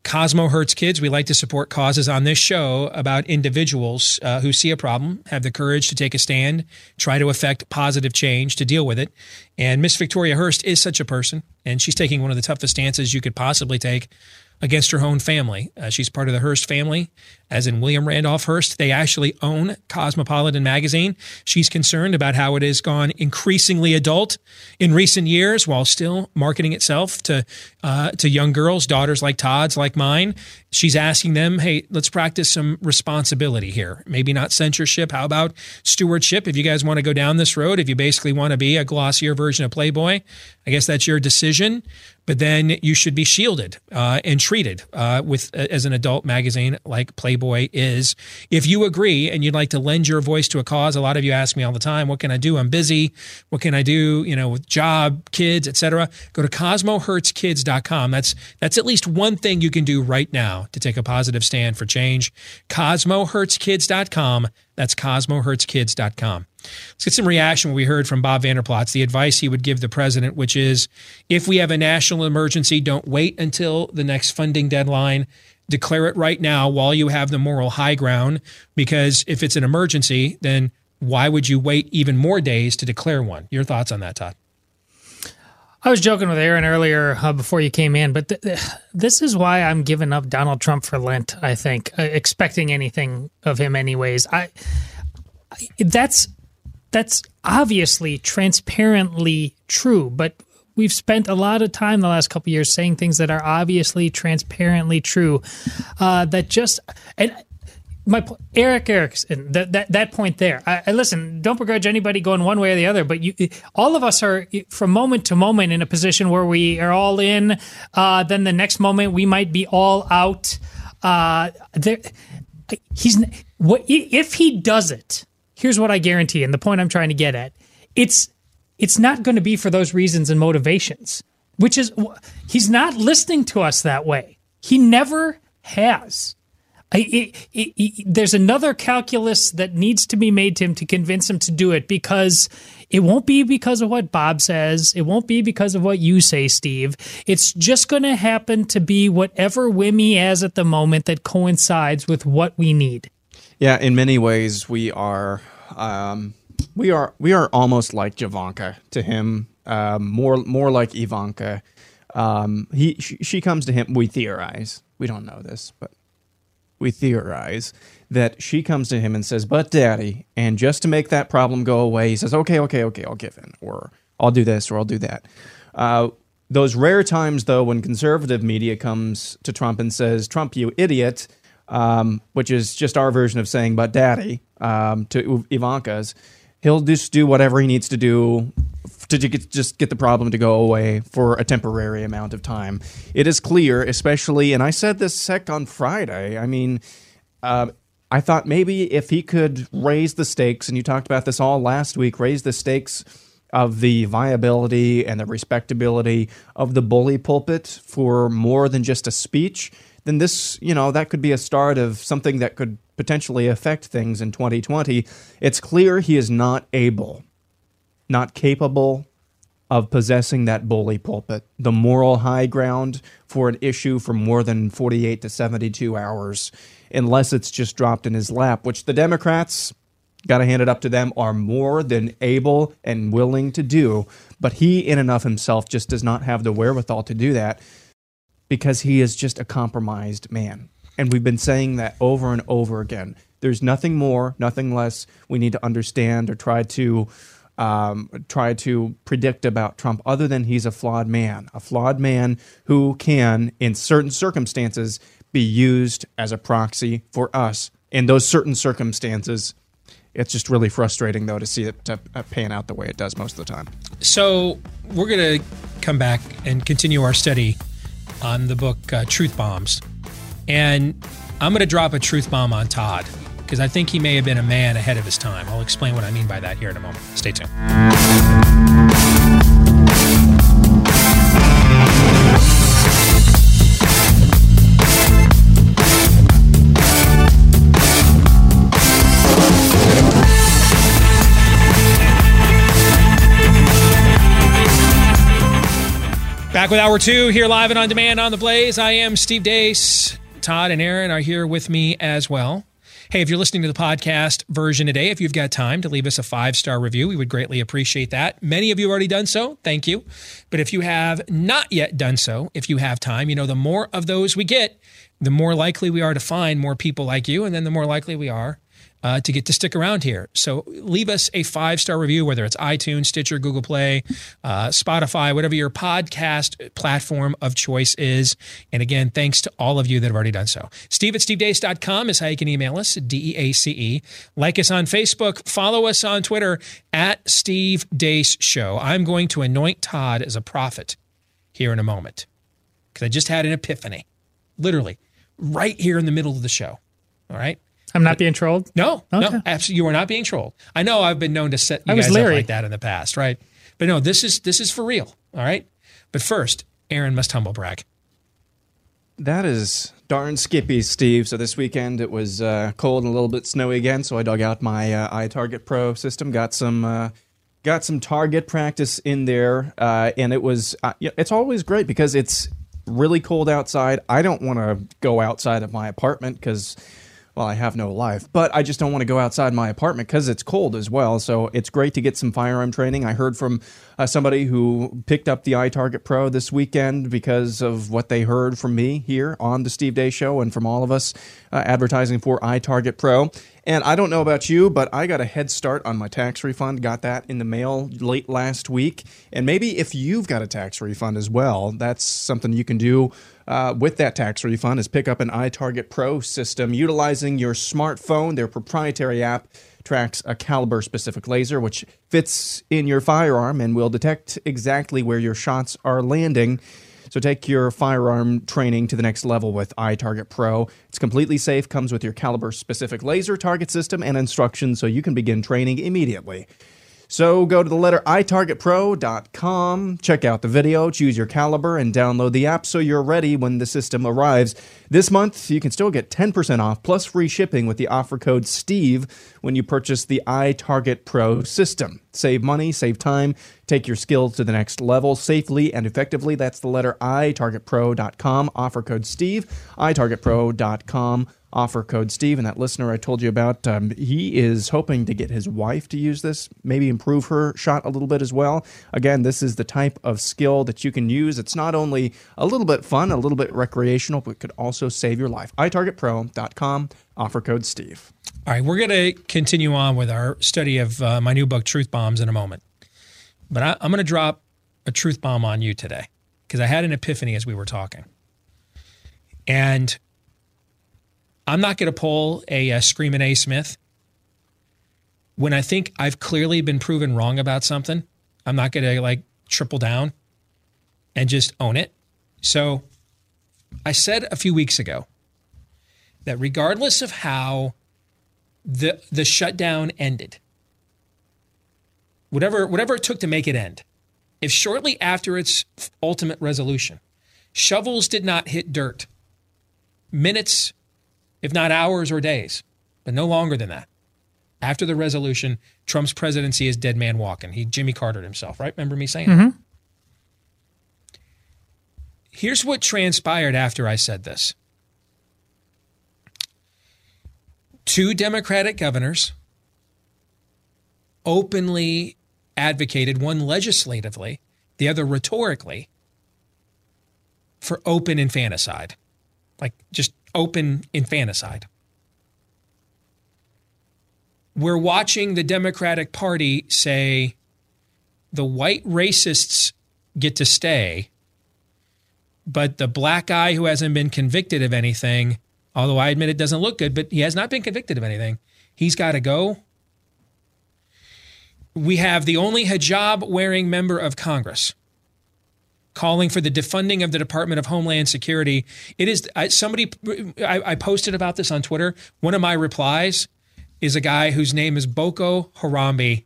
Cosmo Hurts Kids, we like to support causes on this show about individuals uh, who see a problem, have the courage to take a stand, try to affect positive change to deal with it. And Miss Victoria Hearst is such a person, and she's taking one of the toughest stances you could possibly take against her own family. Uh, she's part of the Hearst family, as in William Randolph Hearst. They actually own Cosmopolitan magazine. She's concerned about how it has gone increasingly adult in recent years while still marketing itself to uh, to young girls, daughters like Todd's, like mine. She's asking them, hey, let's practice some responsibility here. Maybe not censorship. How about stewardship? If you guys want to go down this road, if you basically want to be a glossier version of Playboy, I guess that's your decision. But then you should be shielded uh, and treated uh, with as an adult magazine like Playboy is. If you agree and you'd like to lend your voice to a cause, a lot of you ask me all the time, "What can I do? I'm busy. What can I do? You know, with job, kids, etc." Go to CosmoHurtsKids.com. That's that's at least one thing you can do right now to take a positive stand for change. CosmoHurtsKids.com. That's CosmoHurtsKids.com. Let's get some reaction we heard from Bob Vander Plaats, the advice he would give the president, which is if we have a national emergency, don't wait until the next funding deadline. Declare it right now while you have the moral high ground, because if it's an emergency, then why would you wait even more days to declare one? Your thoughts on that, Todd? I was joking with Aaron earlier uh, before you came in, but th- th- this is why I'm giving up Donald Trump for Lent. I think uh, expecting anything of him, anyways. I, I that's that's obviously transparently true, but we've spent a lot of time the last couple years saying things that are obviously transparently true. Uh, that just and my Erick Erickson that that that point there. I, I, listen. Don't begrudge anybody going one way or the other, but you, all of us are from moment to moment in a position where we are all in. Uh, then the next moment we might be all out. Uh, there, he's what if he does it here's what I guarantee, and the point I'm trying to get at, it's it's not going to be for those reasons and motivations. Which is he's not listening to us that way. He never has. There's another calculus that needs to be made to him to convince him to do it because it won't be because of what Bob says. It won't be because of what you say, Steve. It's just going to happen to be whatever whim he has at the moment that coincides with what we need. Yeah, in many ways, we are um, we are we are almost like Javanka to him, um, more more like Ivanka. Um, he she, she comes to him. We theorize. We don't know this, but we theorize that she comes to him and says, "But daddy," and just to make that problem go away, he says, "Okay, okay, okay, I'll give in, or I'll do this, or I'll do that." Uh, those rare times, though, when conservative media comes to Trump and says, "Trump, you idiot," um, which is just our version of saying "but daddy" um, to Ivanka's, he'll just do whatever he needs to do to just get the problem to go away for a temporary amount of time. It is clear, especially, and I said this sec on Friday. I mean, uh, I thought maybe if he could raise the stakes, and you talked about this all last week, raise the stakes of the viability and the respectability of the bully pulpit for more than just a speech then this, you know, that could be a start of something that could potentially affect things in 2020. It's clear he is not able, not capable of possessing that bully pulpit, the moral high ground for an issue for more than 48 to 72 hours, unless it's just dropped in his lap, which the Democrats, got to hand it up to them, are more than able and willing to do. But he, in and of himself, just does not have the wherewithal to do that because he is just a compromised man. And we've been saying that over and over again. There's nothing more, nothing less we need to understand or try to um, try to predict about Trump other than he's a flawed man, a flawed man who can, in certain circumstances, be used as a proxy for us. In those certain circumstances, it's just really frustrating though to see it to uh, pan out the way it does most of the time. So we're going to come back and continue our study on the book uh, Truth Bombs. And I'm going to drop a truth bomb on Todd because I think he may have been a man ahead of his time. I'll explain what I mean by that here in a moment. Stay tuned. Back with hour two here live and on demand on the Blaze. I am Steve Deace. Todd and Aaron are here with me as well. Hey, if you're listening to the podcast version today, if you've got time to leave us a five star review, we would greatly appreciate that. Many of you have already done so. Thank you. But if you have not yet done so, if you have time, you know, the more of those we get, the more likely we are to find more people like you, and then the more likely we are uh, to get to stick around here. So leave us a five star review, whether it's iTunes, Stitcher, Google Play, uh, Spotify, whatever your podcast platform of choice is. And again, thanks to all of you that have already done so. Steve at stevedeace.com is how you can email us, D E A C E. Like us on Facebook, follow us on Twitter at Steve Deace Show. I'm going to anoint Todd as a prophet here in a moment because I just had an epiphany, literally, right here in the middle of the show. All right. I'm not being trolled. No, Okay. no, absolutely. You are not being trolled. I know I've been known to set you I was guys up like that in the past, right? But no, this is this is for real. All right. But first, Aaron must humble brag. That is darn skippy, Steve. So this weekend it was uh, cold and a little bit snowy again. So I dug out my uh, iTarget Pro system, got some uh, got some target practice in there, uh, and it was uh, it's always great because it's really cold outside. I don't want to go outside of my apartment because. Well, I have no life, but I just don't want to go outside my apartment because it's cold as well. So it's great to get some firearm training. I heard from uh, somebody who picked up the iTarget Pro this weekend because of what they heard from me here on the Steve Deace Show and from all of us uh, advertising for iTarget Pro. And I don't know about you, but I got a head start on my tax refund. Got that in the mail late last week. And maybe if you've got a tax refund as well, that's something you can do uh, with that tax refund is pick up an iTarget Pro system utilizing your smartphone. Their proprietary app tracks a caliber specific laser, which fits in your firearm and will detect exactly where your shots are landing. So take your firearm training to the next level with iTarget Pro. It's completely safe, comes with your caliber specific laser target system and instructions so you can begin training immediately. So go to the letter itargetpro.com, check out the video, choose your caliber, and download the app so you're ready when the system arrives. This month, you can still get 10% off plus free shipping with the offer code STEVE when you purchase the iTarget Pro system. Save money, save time, take your skills to the next level safely and effectively. That's the letter I, itargetpro.com, offer code STEVE, itargetpro.com offer code Steve. And that listener I told you about, um, he is hoping to get his wife to use this, maybe improve her shot a little bit as well. Again, this is the type of skill that you can use. It's not only a little bit fun, a little bit recreational, but could also save your life. itargetpro.com, offer code Steve. All right, we're going to continue on with our study of uh, my new book, Truth Bombs, in a moment. But I, I'm going to drop a truth bomb on you today because I had an epiphany as we were talking. And I'm not going to pull a, uh Screaming A. Smith. When I think I've clearly been proven wrong about something, I'm not going to like triple down and just own it. So I said a few weeks ago that regardless of how the the shutdown ended, whatever whatever it took to make it end, if shortly after its ultimate resolution, shovels did not hit dirt, minutes, if not hours or days, but no longer than that. After the resolution, Trump's presidency is dead man walking. He Jimmy Cartered himself, right? Remember me saying that? Mm-hmm. Here's what transpired after I said this. Two Democratic governors openly advocated, one legislatively, the other rhetorically, for open infanticide. Like just open infanticide. We're watching the Democratic Party say the white racists get to stay, but the black guy who hasn't been convicted of anything, although I admit it doesn't look good, but he has not been convicted of anything, he's got to go. We have the only hijab wearing member of Congress calling for the defunding of the Department of Homeland Security. It is I, somebody, I, I posted about this on Twitter. One of my replies is a guy whose name is Boko Harambe.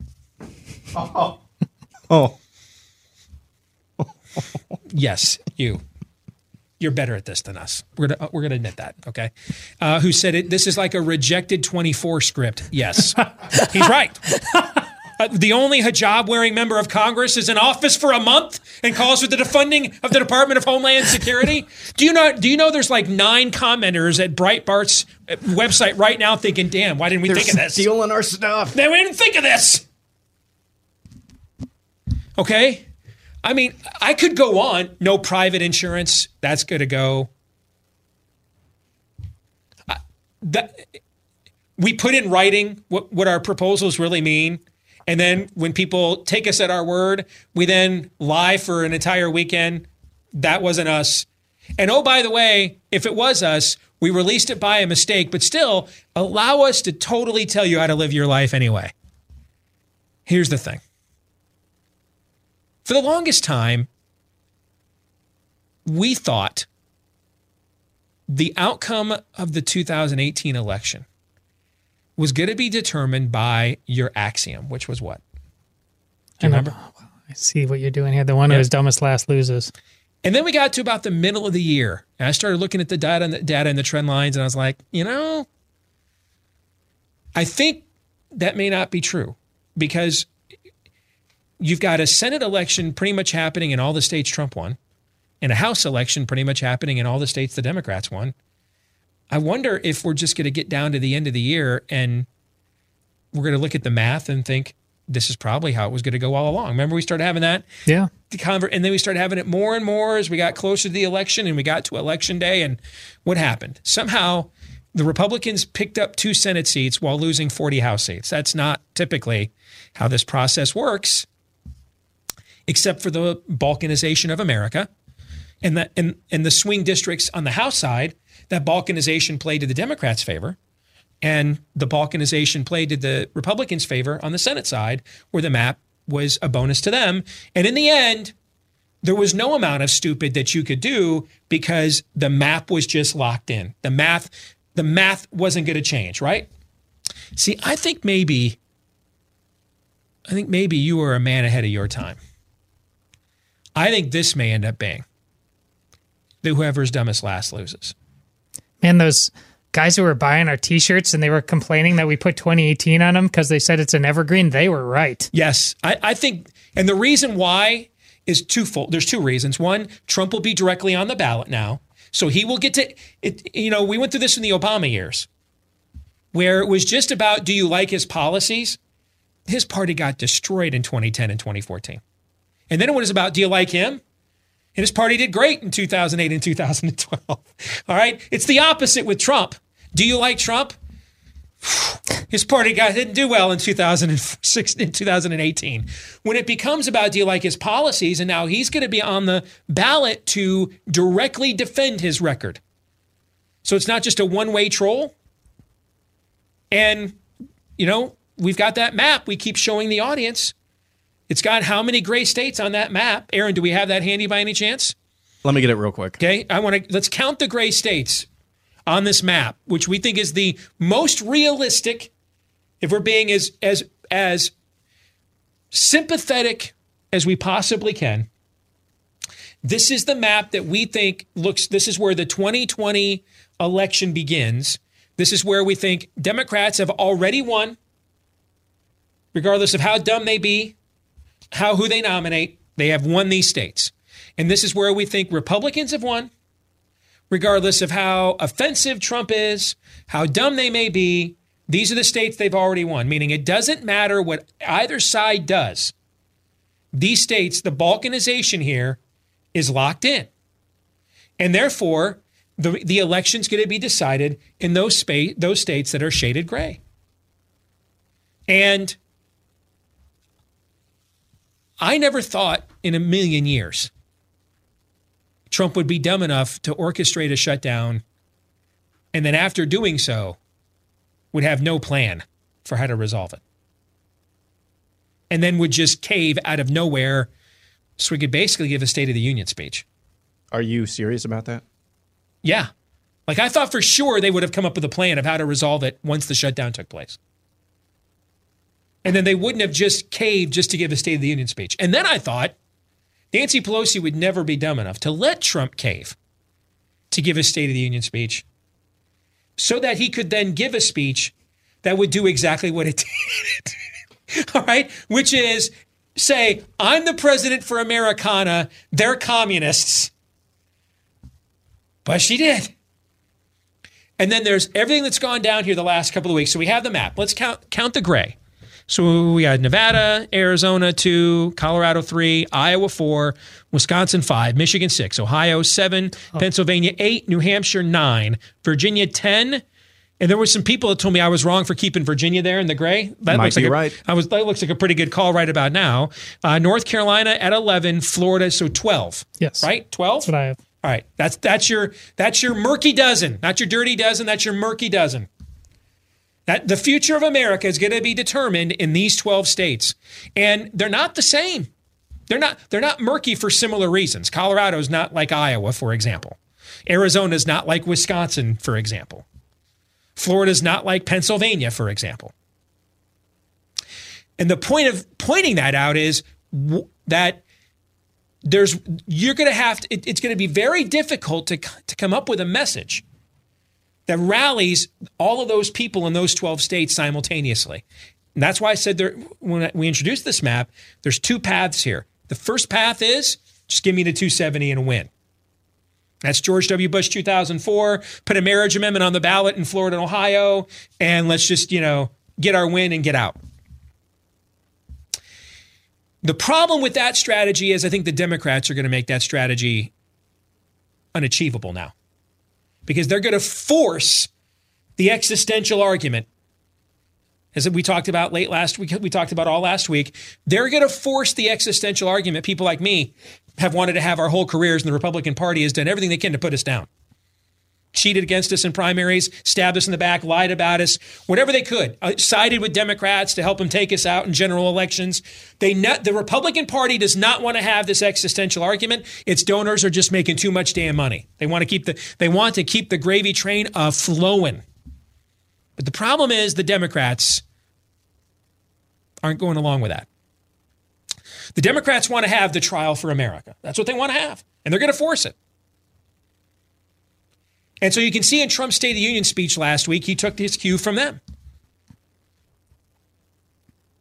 Oh. Yes, you. You're better at this than us. We're gonna we're gonna admit that, okay? Uh, who said it? This is like a rejected 24 script. Yes, he's right. uh, the only hijab wearing member of Congress is in office for a month and calls for the defunding of the Department of Homeland Security? do you know? Do you know there's like nine commenters at Breitbart's uh, website right now thinking, "Damn, why didn't we They're think of this? stealing our stuff." They didn't think of this." Okay, I mean, I could go on. No private insurance. That's going to go. I- That we put in writing what, what our proposals really mean. And then when people take us at our word, we then lie for an entire weekend. That wasn't us. And oh, by the way, if it was us, we released it by a mistake, but still allow us to totally tell you how to live your life anyway. Here's the thing for the longest time, we thought the outcome of the 2018 election was going to be determined by your axiom, which was what? Do you I remember? I see what you're doing here. The one Yeah. who is dumbest last loses. And then we got to about the middle of the year, and I started looking at the data and the data and the trend lines, and I was like, you know, I think that may not be true because you've got a Senate election pretty much happening in all the states Trump won, and a House election pretty much happening in all the states the Democrats won. I wonder if we're just going to get down to the end of the year and we're going to look at the math and think this is probably how it was going to go all along. Remember, we started having that Yeah. convert, and then we started having it more and more as we got closer to the election and we got to election day. And what happened? Somehow the Republicans picked up two Senate seats while losing 40 House seats. That's not typically how this process works, except for the balkanization of America. And the, and, and the swing districts on the House side, that balkanization played to the Democrats' favor and the balkanization played to the Republicans' favor on the Senate side, where the map was a bonus to them. And in the end, there was no amount of stupid that you could do because the map was just locked in. The math, the math wasn't going to change, right? See, I think maybe, I think maybe you were a man ahead of your time. I think this may end up being that whoever's dumbest last loses. Man, those guys who were buying our T-shirts and they were complaining that we put 2018 on them because they said it's an evergreen. They were right. Yes, I, I think, and the reason why is twofold. There's two reasons. One, Trump will be directly on the ballot now, so he will get to it. You know, we went through this in the Obama years, where it was just about do you like his policies. His party got destroyed in 2010 and 2014, and then it was about do you like him. And his party did great in 2008 and 2012. All right. It's the opposite with Trump. Do you like Trump? His party guy didn't do well in 2006 in 2018. When it becomes about do you like his policies, and now he's going to be on the ballot to directly defend his record. So it's not just a one-way troll. And you know, we've got that map we keep showing the audience. It's got how many gray states on that map? Aaron, do we have that handy by any chance? Let me get it real quick. Okay, I want to let's count the gray states on this map, which we think is the most realistic. If we're being as as as sympathetic as we possibly can, this is the map that we think looks. This is where the 2020 election begins. This is where we think Democrats have already won, regardless of how dumb they be, how who they nominate. They have won these states. And this is where we think Republicans have won, regardless of how offensive Trump is, how dumb they may be. These are the states they've already won, meaning it doesn't matter what either side does. These states, the balkanization here is locked in. And therefore, the, the election's going to be decided in those, spa- those states that are shaded gray. And I never thought in a million years Trump would be dumb enough to orchestrate a shutdown and then after doing so would have no plan for how to resolve it. And then would just cave out of nowhere so we could basically give a State of the Union speech. Are you serious about that? Yeah. Like I thought for sure they would have come up with a plan of how to resolve it once the shutdown took place. And then they wouldn't have just caved just to give a State of the Union speech. And then I thought Nancy Pelosi would never be dumb enough to let Trump cave to give a State of the Union speech so that he could then give a speech that would do exactly what it did. All right, which is say, I'm the president for Americana, they're communists. But she did. And then there's everything that's gone down here the last couple of weeks. So we have the map. Let's count count the gray. So we had Nevada, Arizona two, Colorado three, Iowa four, Wisconsin five, Michigan six, Ohio seven, oh. Pennsylvania eight, New Hampshire nine, Virginia ten. And there were some people that told me I was wrong for keeping Virginia there in the gray. That Might looks be like a, right. I was. That looks like a pretty good call right about now. Uh, North Carolina at eleven, Florida so twelve. Yes, right, twelve. That's what I have. All right, that's that's your that's your murky dozen, not your dirty dozen. That's your murky dozen. That the future of America is going to be determined in these twelve states, and they're not the same. They're not they're not murky for similar reasons. Colorado is not like Iowa, for example. Arizona is not like Wisconsin, for example. Florida is not like Pennsylvania, for example. And the point of pointing that out is w- that there's you're going to have to, it, it's going to be very difficult to, to come up with a message that rallies all of those people in those 12 states simultaneously. And that's why I said there when we introduced this map, there's two paths here. The first path is just give me the 270 and win. That's George W. Bush 2004. Put a marriage amendment on the ballot in Florida and Ohio, and let's just, you know, get our win and get out. The problem with that strategy is I think the Democrats are going to make that strategy unachievable now because they're going to force the existential argument. As we talked about late last week, we talked about all last week. They're going to force the existential argument. People like me have wanted to have our whole careers, and the Republican Party has done everything they can to put us down cheated against us in primaries, stabbed us in the back, lied about us, whatever they could, uh, sided with Democrats to help them take us out in general elections. They the Republican Party does not want to have this existential argument. Its donors are just making too much damn money. They want to keep the they want to keep the gravy train uh, flowing. But the problem is the Democrats aren't going along with that. The Democrats want to have the trial for America. That's what they want to have, and they're going to force it. And so you can see in Trump's State of the Union speech last week, he took his cue from them.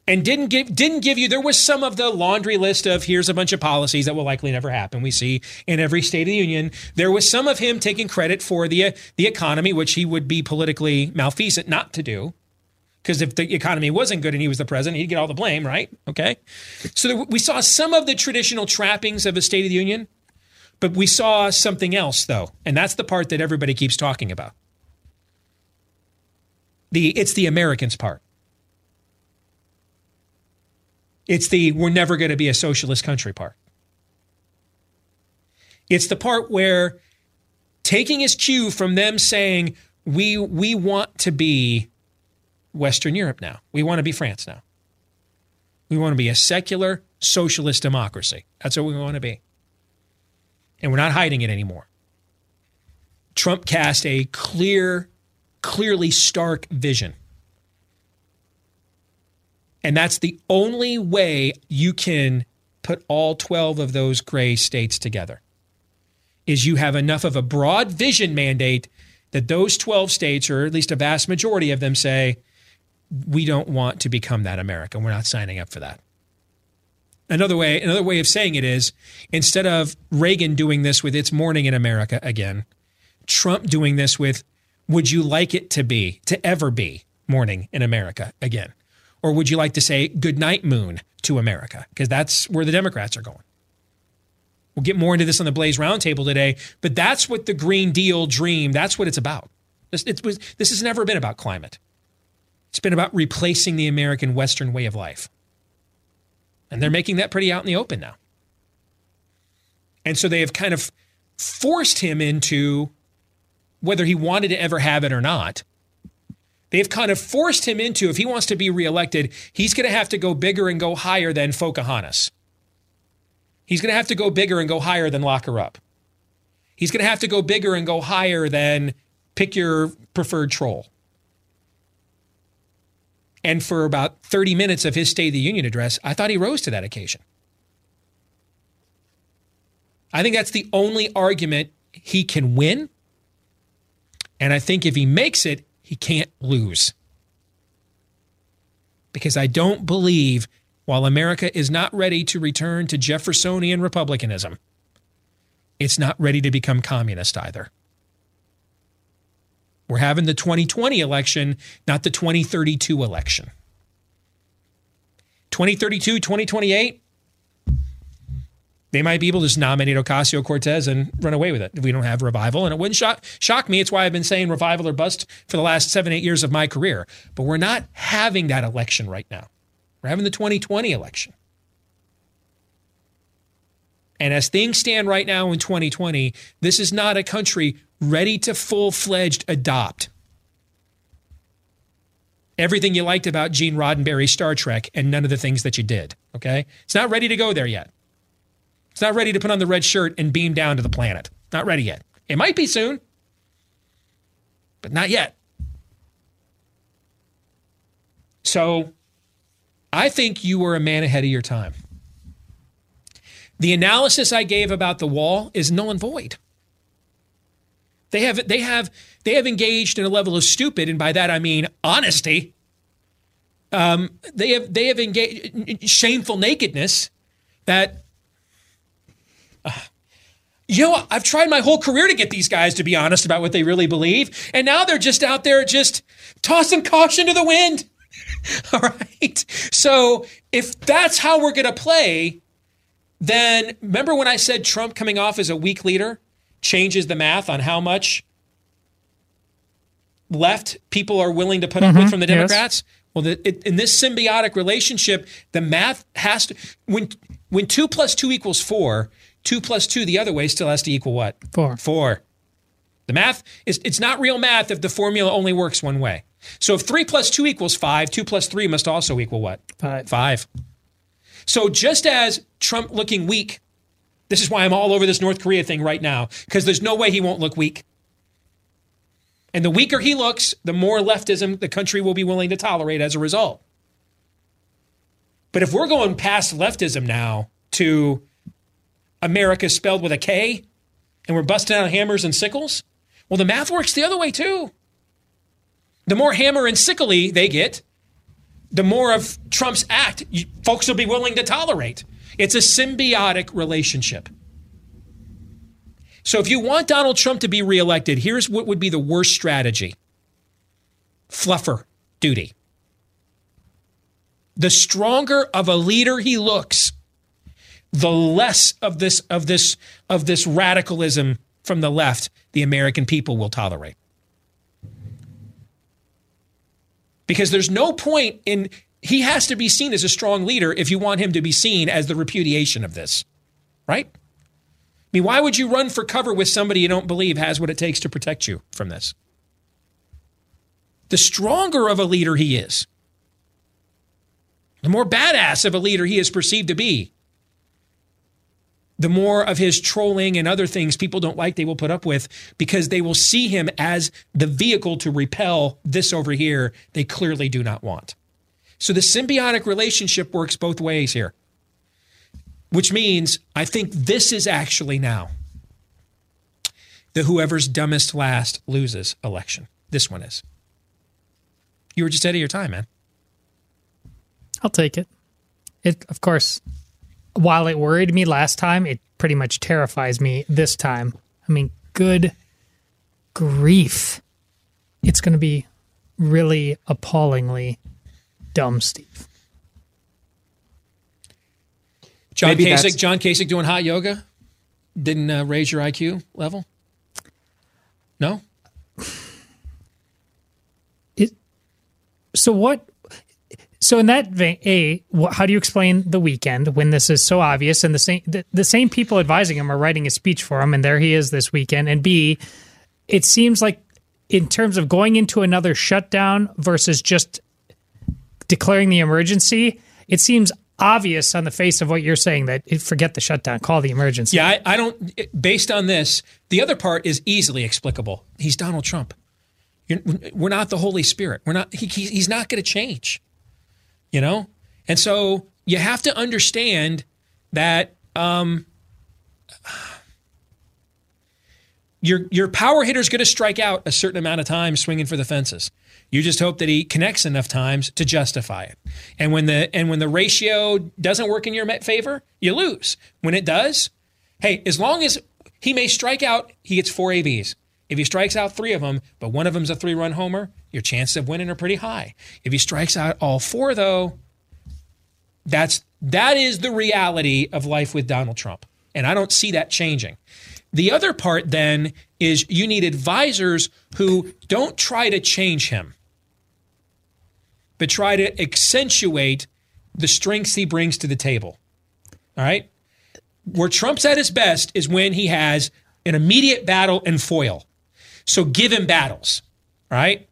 And didn't give didn't give you there was some of the laundry list of here's a bunch of policies that will likely never happen. We see in every State of the Union. There was some of him taking credit for the the economy, which he would be politically malfeasant not to do. Because if the economy wasn't good and he was the president, he'd get all the blame, right? Okay. So we saw some of the traditional trappings of a State of the Union. But we saw something else, though, and that's the part that everybody keeps talking about. The it's the Americans part. It's the we're never going to be a socialist country part. It's the part where taking his cue from them saying we we want to be Western Europe now. We want to be France now. We want to be a secular socialist democracy. That's what we want to be and we're not hiding it anymore. Trump cast a clear, clearly stark vision. And that's the only way you can put all 12 of those gray states together. Is you have enough of a broad vision mandate that those 12 states, or at least a vast majority of them, say, we don't want to become that America. We're not signing up for that. Another way, another way of saying it is instead of Reagan doing this with It's Morning in America again, Trump doing this with Would you like it to be, to ever be morning in America again? Or would you like to say Good night, moon to America? Because that's where the Democrats are going. We'll get more into this on the Blaze Roundtable today, but that's what the Green Deal dream, that's what it's about. This, it was, this has never been about climate. It's been about replacing the American Western way of life. And they're making that pretty out in the open now. And so they have kind of forced him into whether he wanted to ever have it or not. They've kind of forced him into if he wants to be reelected, he's going to have to go bigger and go higher than Pocahontas. He's going to have to go bigger and go higher than lock her up. He's going to have to go bigger and go higher than pick your preferred troll. And for about 30 minutes of his State of the Union address, I thought he rose to that occasion. I think that's the only argument he can win. And I think if he makes it, he can't lose. because I don't believe while America is not ready to return to Jeffersonian republicanism, it's not ready to become communist either. We're having the 2020 election, not the 2032 election. 2032, 2028, they might be able to just nominate Ocasio Cortez and run away with it if we don't have revival. And it wouldn't shock, shock me. It's why I've been saying revival or bust for the last seven, eight years of my career. But we're not having that election right now. We're having the 2020 election. And as things stand right now in 2020, this is not a country ready to full fledged adopt everything you liked about Gene Roddenberry's Star Trek and none of the things that you did. Okay? It's not ready to go there yet. It's not ready to put on the red shirt and beam down to the planet. Not ready yet. It might be soon, but not yet. So I think you were a man ahead of your time. The analysis I gave about the wall is null and void. They have they have they have engaged in a level of stupid, and by that I mean honesty. Um, they have they have engaged shameful nakedness that uh, you know I've tried my whole career to get these guys to be honest about what they really believe, and now they're just out there just tossing caution to the wind. All right. So if that's how we're going to play, then remember when I said Trump coming off as a weak leader changes the math on how much left people are willing to put mm-hmm. up with mm-hmm. from the Democrats? Yes. Well, the, it, in this symbiotic relationship, the math has to when when two plus two equals four, two plus two the other way still has to equal what? Four. Four. The math is it's not real math if the formula only works one way. So if three plus two equals five, two plus three must also equal what? Five. Five. So just as Trump looking weak, this is why I'm all over this North Korea thing right now, because there's no way he won't look weak. And the weaker he looks, the more leftism the country will be willing to tolerate as a result. But if we're going past leftism now to America spelled with a K and we're busting out hammers and sickles, well, the math works the other way too. The more hammer and sickly they get, the more of Trump's act folks will be willing to tolerate. It's a symbiotic relationship. So if you want Donald Trump to be reelected, here's what would be the worst strategy fluffer duty. The stronger of a leader he looks, the less of this of this of this radicalism from the left the American people will tolerate. Because there's no point in he has to be seen as a strong leader if you want him to be seen as the repudiation of this. Right? I mean, why would you run for cover with somebody you don't believe has what it takes to protect you from this? The stronger of a leader he is, the more badass of a leader he is perceived to be, the more of his trolling and other things people don't like they will put up with because they will see him as the vehicle to repel this over here they clearly do not want. So the symbiotic relationship works both ways here which means I think this is actually now the whoever's dumbest last loses election. This one is. You were just ahead of your time, man. I'll take it. It, of course, while it worried me last time, it pretty much terrifies me this time. I mean, good grief. It's going to be really appallingly dumb, Steve. John Maybe Kasich, John Kasich doing hot yoga didn't uh, raise your IQ level. No. It. So what? So in that vein, a how do you explain the weekend when this is so obvious and the same the, the same people advising him are writing a speech for him and there he is this weekend and b it seems like in terms of going into another shutdown versus just declaring the emergency it seems obvious on the face of what you're saying that forget the shutdown, call the emergency. Yeah, I, I don't. Based on this, the other part is easily explicable. He's Donald Trump. You're, we're not the Holy Spirit. We're not. He, he's not going to change. You know, and so you have to understand that. Um, your your power hitter's going to strike out a certain amount of time swinging for the fences. You just hope that he connects enough times to justify it. And when the and when the ratio doesn't work in your favor, you lose. When it does, hey, as long as he may strike out, he gets four ABs. If he strikes out three of them, but one of them's a three-run homer, your chances of winning are pretty high. If he strikes out all four, though, that's that is the reality of life with Donald Trump, and I don't see that changing. The other part then is you need advisors who don't try to change him, but try to accentuate the strengths he brings to the table. All right? Where Trump's at his best is when he has an immediate battle and foil. So give him battles, right?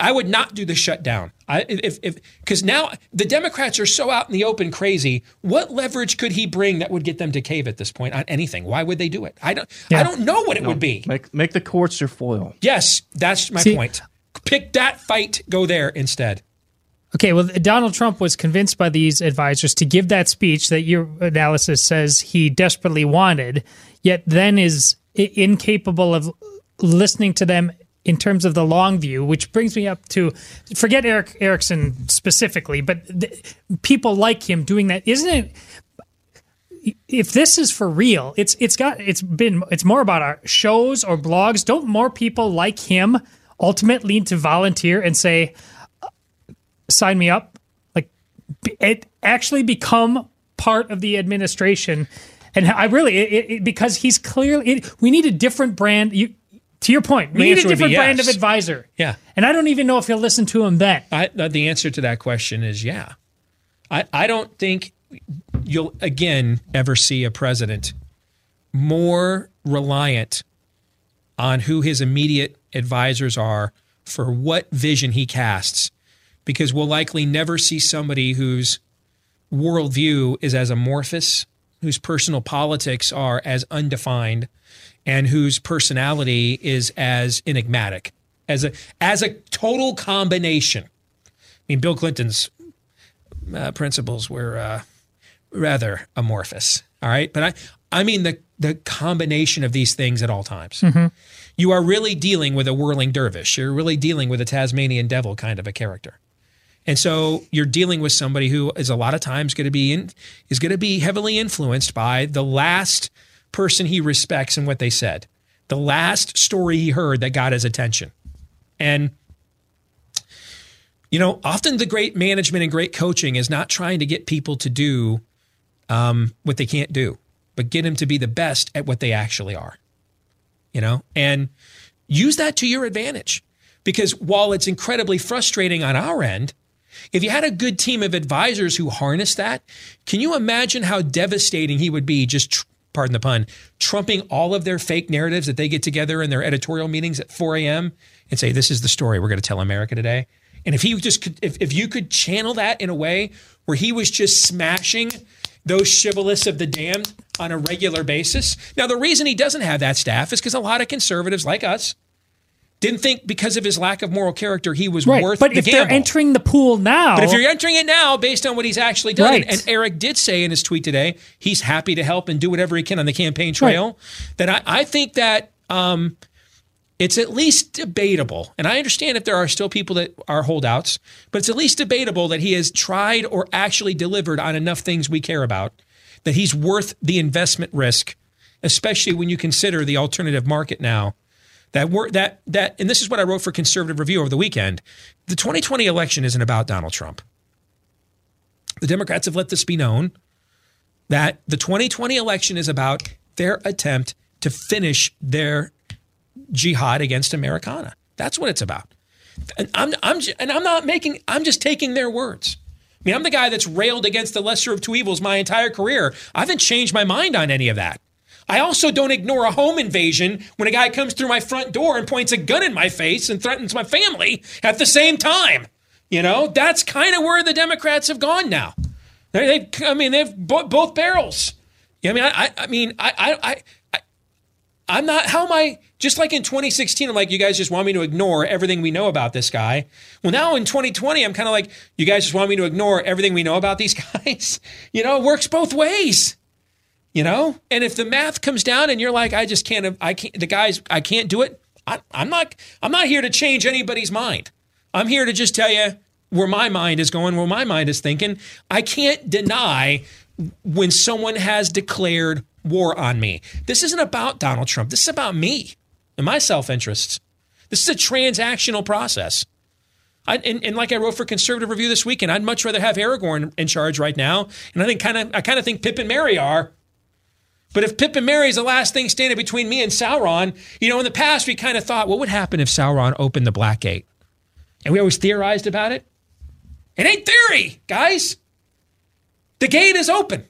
I would not do the shutdown. I, if if because now the Democrats are so out in the open crazy. What leverage could he bring that would get them to cave at this point on anything? Why would they do it? I don't. Yeah. I don't know what it no, would be. Make make the courts your foil. Yes, that's my See, point. Pick that fight. Go there instead. Okay, well, Donald Trump was convinced by these advisors to give that speech that your analysis says he desperately wanted, yet then is incapable of listening to them in terms of the long view, which brings me up to forget Erick Erickson specifically, but th- people like him doing that. Isn't it? If this is for real, it's it's got it's been it's more about our shows or blogs. Don't more people like him ultimately to volunteer and say, "Sign me up"? Like it actually become part of the administration. And I really, it, it, because he's clearly, we need a different brand. You, to your point, we need a different brand of advisor. Yeah. And I don't even know if he'll listen to him then. I, uh, the answer to that question is yeah. I, I don't think you'll again ever see a president more reliant on who his immediate advisors are for what vision he casts, because we'll likely never see somebody whose worldview is as amorphous, whose personal politics are as undefined and whose personality is as enigmatic as a as a total combination. I mean, Bill Clinton's uh, principles were uh, rather amorphous. All right, but I I mean the the combination of these things at all times. Mm-hmm. You are really dealing with a whirling dervish. You're really dealing with a Tasmanian devil kind of a character. And so you're dealing with somebody who is a lot of times going to be in, is going to be heavily influenced by the last person he respects and what they said. The last story he heard that got his attention. And, you know, often the great management and great coaching is not trying to get people to do um, what they can't do, but get them to be the best at what they actually are. You know, and use that to your advantage. Because while it's incredibly frustrating on our end, if you had a good team of advisors who harnessed that, can you imagine how devastating he would be just tr- pardon the pun, trumping all of their fake narratives that they get together in their editorial meetings at 4 a.m. and say, this is the story we're going to tell America today. And if he just could, if, if you could channel that in a way where he was just smashing those shibboleths of the damned on a regular basis. Now, the reason he doesn't have that staff is because a lot of conservatives like us didn't think because of his lack of moral character he was right. worth but the if gamble. they're entering the pool now but if you're entering it now based on what he's actually done right. and eric did say in his tweet today he's happy to help and do whatever he can on the campaign trail right. then I, I, think that um, it's at least debatable and i understand if there are still people that are holdouts but it's at least debatable that he has tried or actually delivered on enough things we care about that he's worth the investment risk especially when you consider the alternative market now that word that that and this is what I wrote for Conservative Review over the weekend. The 2020 election isn't about Donald Trump. The Democrats have let this be known that the 2020 election is about their attempt to finish their jihad against Americana. That's what it's about. And I'm, I'm and I'm not making I'm just taking their words. I mean, I'm the guy that's railed against the lesser of two evils my entire career. I haven't changed my mind on any of that. I also don't ignore a home invasion when a guy comes through my front door and points a gun in my face and threatens my family at the same time. You know, that's kind of where the Democrats have gone now. They, I mean, they've both barrels. I mean, I, I mean, I, I, I, I'm not. How am I? Just like in 2016, I'm like, you guys just want me to ignore everything we know about this guy. Well, now in 2020, I'm kind of like, you guys just want me to ignore everything we know about these guys. You know, it works both ways. You know, and if the math comes down and you're like, I just can't, I can't, the guys, I can't do it. I, I'm not, I'm not here to change anybody's mind. I'm here to just tell you where my mind is going, where my mind is thinking. I can't deny when someone has declared war on me. This isn't about Donald Trump. This is about me and my self interests. This is a transactional process. I, and, and, like I wrote for Conservative Review this weekend, I'd much rather have Aragorn in charge right now. And I think kind of I kind of think Pip and Merry are. But if Pip and Merry is the last thing standing between me and Sauron, you know, in the past we kind of thought, what would happen if Sauron opened the Black Gate? And we always theorized about it. It ain't theory, guys. The gate is open.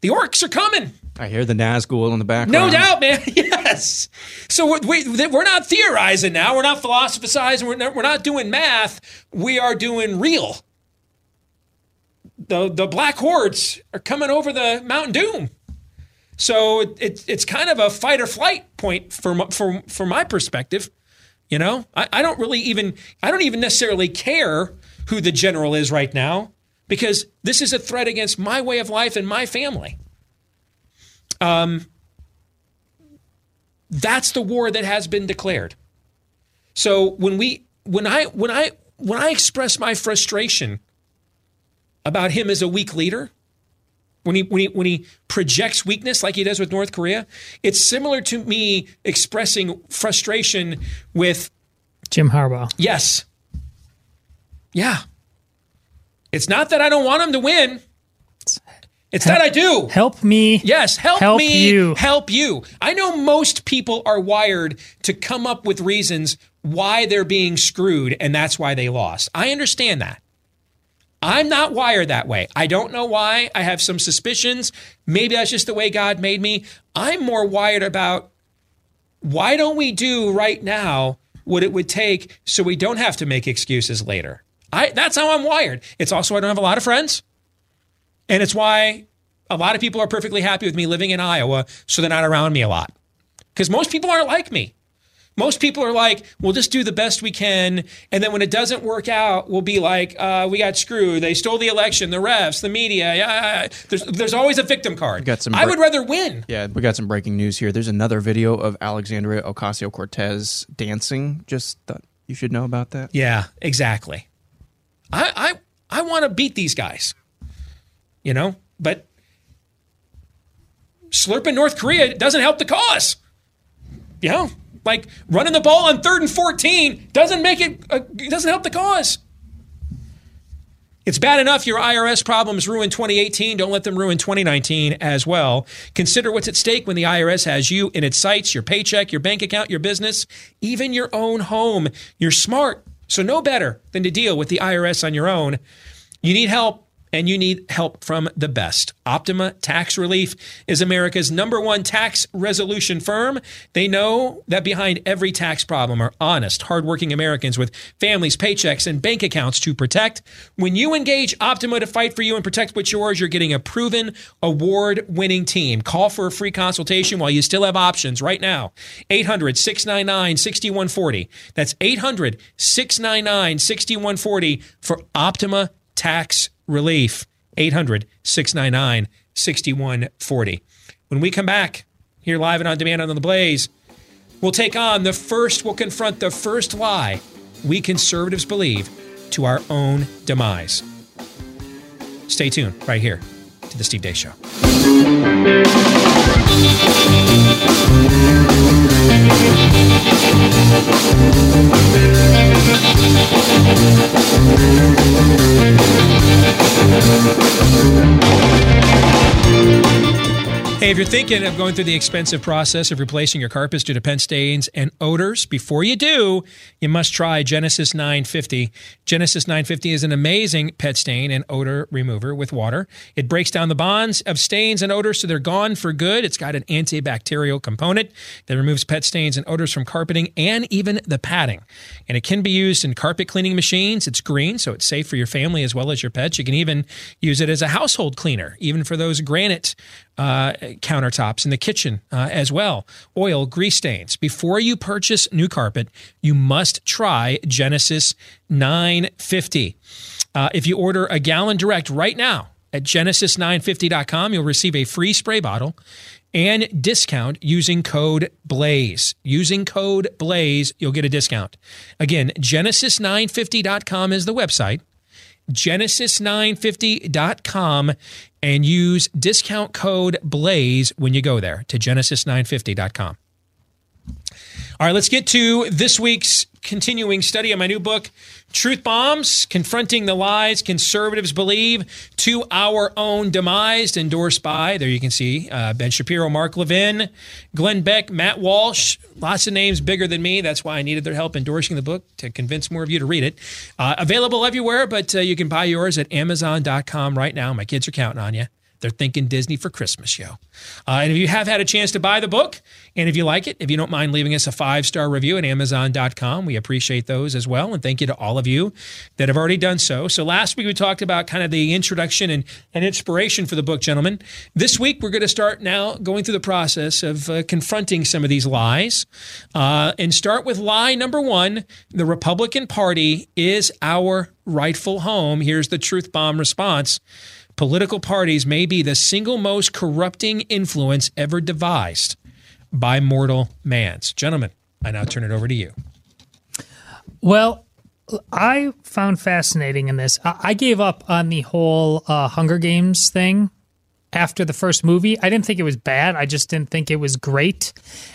The orcs are coming. I hear the Nazgul in the background. No doubt, man. yes. So we're, we, we're not theorizing now. We're not philosophizing. We're not, we're not doing math. We are doing real. The, the black hordes are coming over the Mount Doom. So it, it, it's kind of a fight or flight point from, from, from my perspective. You know, I, I don't really even, I don't even necessarily care who the general is right now because this is a threat against my way of life and my family. Um, that's the war that has been declared. So when we when I when I when I express my frustration about him as a weak leader, when he when he when he projects weakness like he does with North Korea, it's similar to me expressing frustration with Jim Harbaugh. Yes. Yeah. It's not that I don't want him to win. It's help, that I do. Help me. Yes, help, help me. You. Help you. I know most people are wired to come up with reasons why they're being screwed, and that's why they lost. I understand that. I'm not wired that way. I don't know why. I have some suspicions. Maybe that's just the way God made me. I'm more wired about why don't we do right now what it would take so we don't have to make excuses later. I that's how I'm wired. It's also I don't have a lot of friends. And it's why a lot of people are perfectly happy with me living in Iowa, so they're not around me a lot. Because most people aren't like me. Most people are like, we'll just do the best we can. And then when it doesn't work out, we'll be like, uh, we got screwed. They stole the election, the refs, the media. Yeah, there's, there's always a victim card. Got some I would rather win. Yeah, we got some breaking news here. There's another video of Alexandria Ocasio Cortez dancing. Just thought you should know about that. Yeah, exactly. I, I, I want to beat these guys you know, but slurping North Korea doesn't help the cause. You know, like running the ball on third and 14 doesn't make it, uh, doesn't help the cause. It's bad enough your IRS problems ruined 2018. Don't let them ruin 2019 as well. Consider what's at stake when the IRS has you in its sights, your paycheck, your bank account, your business, even your own home. You're smart, so no better than to deal with the IRS on your own. You need help and you need help from the best. Optima Tax Relief is America's number one tax resolution firm. They know that behind every tax problem are honest, hardworking Americans with families, paychecks, and bank accounts to protect. When you engage Optima to fight for you and protect what's yours, you're getting a proven award winning team. Call for a free consultation while you still have options right now. 800 699 6140. That's 800 699 6140 for Optima Tax relief. 800 699 6140. When we come back here live and on demand on The Blaze, we'll take on the first, we'll confront the first lie we conservatives believe to our own demise. Stay tuned right here to The Steve Deace Show. Thank you. Hey, if you're thinking of going through the expensive process of replacing your carpets due to pet stains and odors, before you do, you must try Genesis 950. Genesis 950 is an amazing pet stain and odor remover with water. It breaks down the bonds of stains and odors so they're gone for good. It's got an antibacterial component that removes pet stains and odors from carpeting and even the padding. And it can be used in carpet cleaning machines. It's green, so it's safe for your family as well as your pets. You can even use it as a household cleaner, even for those granite uh, countertops in the kitchen uh, as well. Oil, grease stains. Before you purchase new carpet, you must try Genesis 950. Uh, if you order a gallon direct right now, at genesis950.com. You'll receive a free spray bottle and discount using code BLAZE. Using code BLAZE, you'll get a discount. Again, genesis950.com is the website. Genesis950.com and use discount code BLAZE when you go there to genesis950.com. All right, let's get to this week's continuing study of my new book, Truth Bombs Confronting the Lies Conservatives Believe to Our Own Demise, endorsed by, there you can see, uh, Ben Shapiro, Mark Levin, Glenn Beck, Matt Walsh. Lots of names bigger than me. That's why I needed their help endorsing the book to convince more of you to read it. Uh, available everywhere, but uh, you can buy yours at Amazon.com right now. My kids are counting on you. They're thinking Disney for Christmas, yo. Uh, and if you have had a chance to buy the book, and if you like it, if you don't mind leaving us a five star review at Amazon.com, we appreciate those as well. And thank you to all of you that have already done so. So last week we talked about kind of the introduction and, and inspiration for the book, gentlemen. This week we're going to start now going through the process of uh, confronting some of these lies uh, and start with lie number one the Republican Party is our rightful home. Here's the truth bomb response political parties may be the single most corrupting influence ever devised by mortal man's. Gentlemen, I now turn it over to you. Well, I found fascinating in this. I gave up on the whole uh, Hunger Games thing after the first movie. I didn't think it was bad. I just didn't think it was great.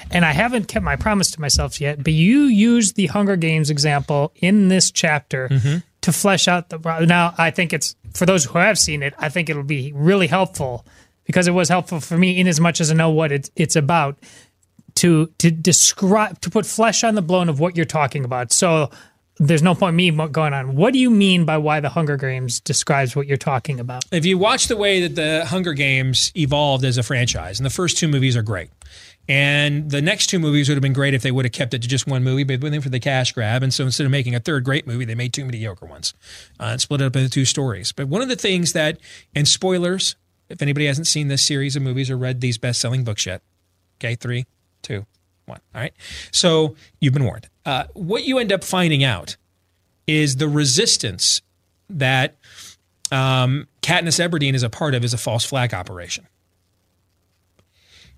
And I haven't kept my promise to myself yet. But you used the Hunger Games example in this chapter mm-hmm. To flesh out the. Now, I think it's for those who have seen it, I think it'll be really helpful because it was helpful for me in as much as I know what it's, it's about to to describe to put flesh on the bone of what you're talking about. So there's no point me going on. What do you mean by why the Hunger Games describes what you're talking about? If you watch the way that the Hunger Games evolved as a franchise, and the first two movies are great. And the next two movies would have been great if they would have kept it to just one movie, but went in for the cash grab. And so instead of making a third great movie, they made two mediocre ones uh, and split it up into two stories. But one of the things that, and spoilers, if anybody hasn't seen this series of movies or read these best selling books yet, okay, three, two, one. All right. So you've been warned. Uh, what you end up finding out is the resistance that um, Katniss Everdeen is a part of is a false flag operation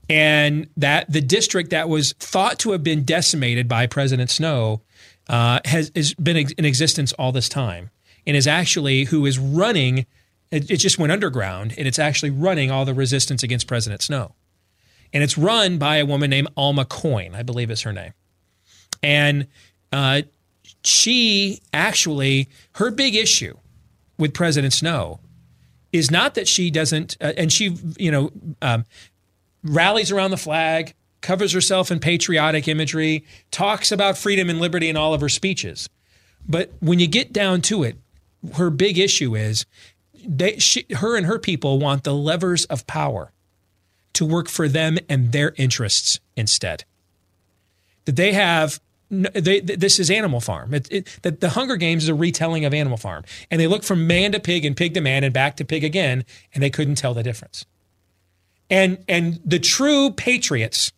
and that the district that was thought to have been decimated by President Snow uh, has, has been in existence all this time, and is actually who is running. It, it just went underground, and it's actually running all the resistance against President Snow, and it's run by a woman named Alma Coin, I believe is her name, and uh, she actually her big issue with President Snow is not that she doesn't, uh, and she, you know, um, rallies around the flag, covers herself in patriotic imagery, talks about freedom and liberty in all of her speeches. But when you get down to it, her big issue is they, she, her and her people want the levers of power to work for them and their interests instead. That they have they, this is Animal Farm. It, it, the, the Hunger Games is a retelling of Animal Farm, and they look from man to pig and pig to man and back to pig again, and they couldn't tell the difference. And and the true patriots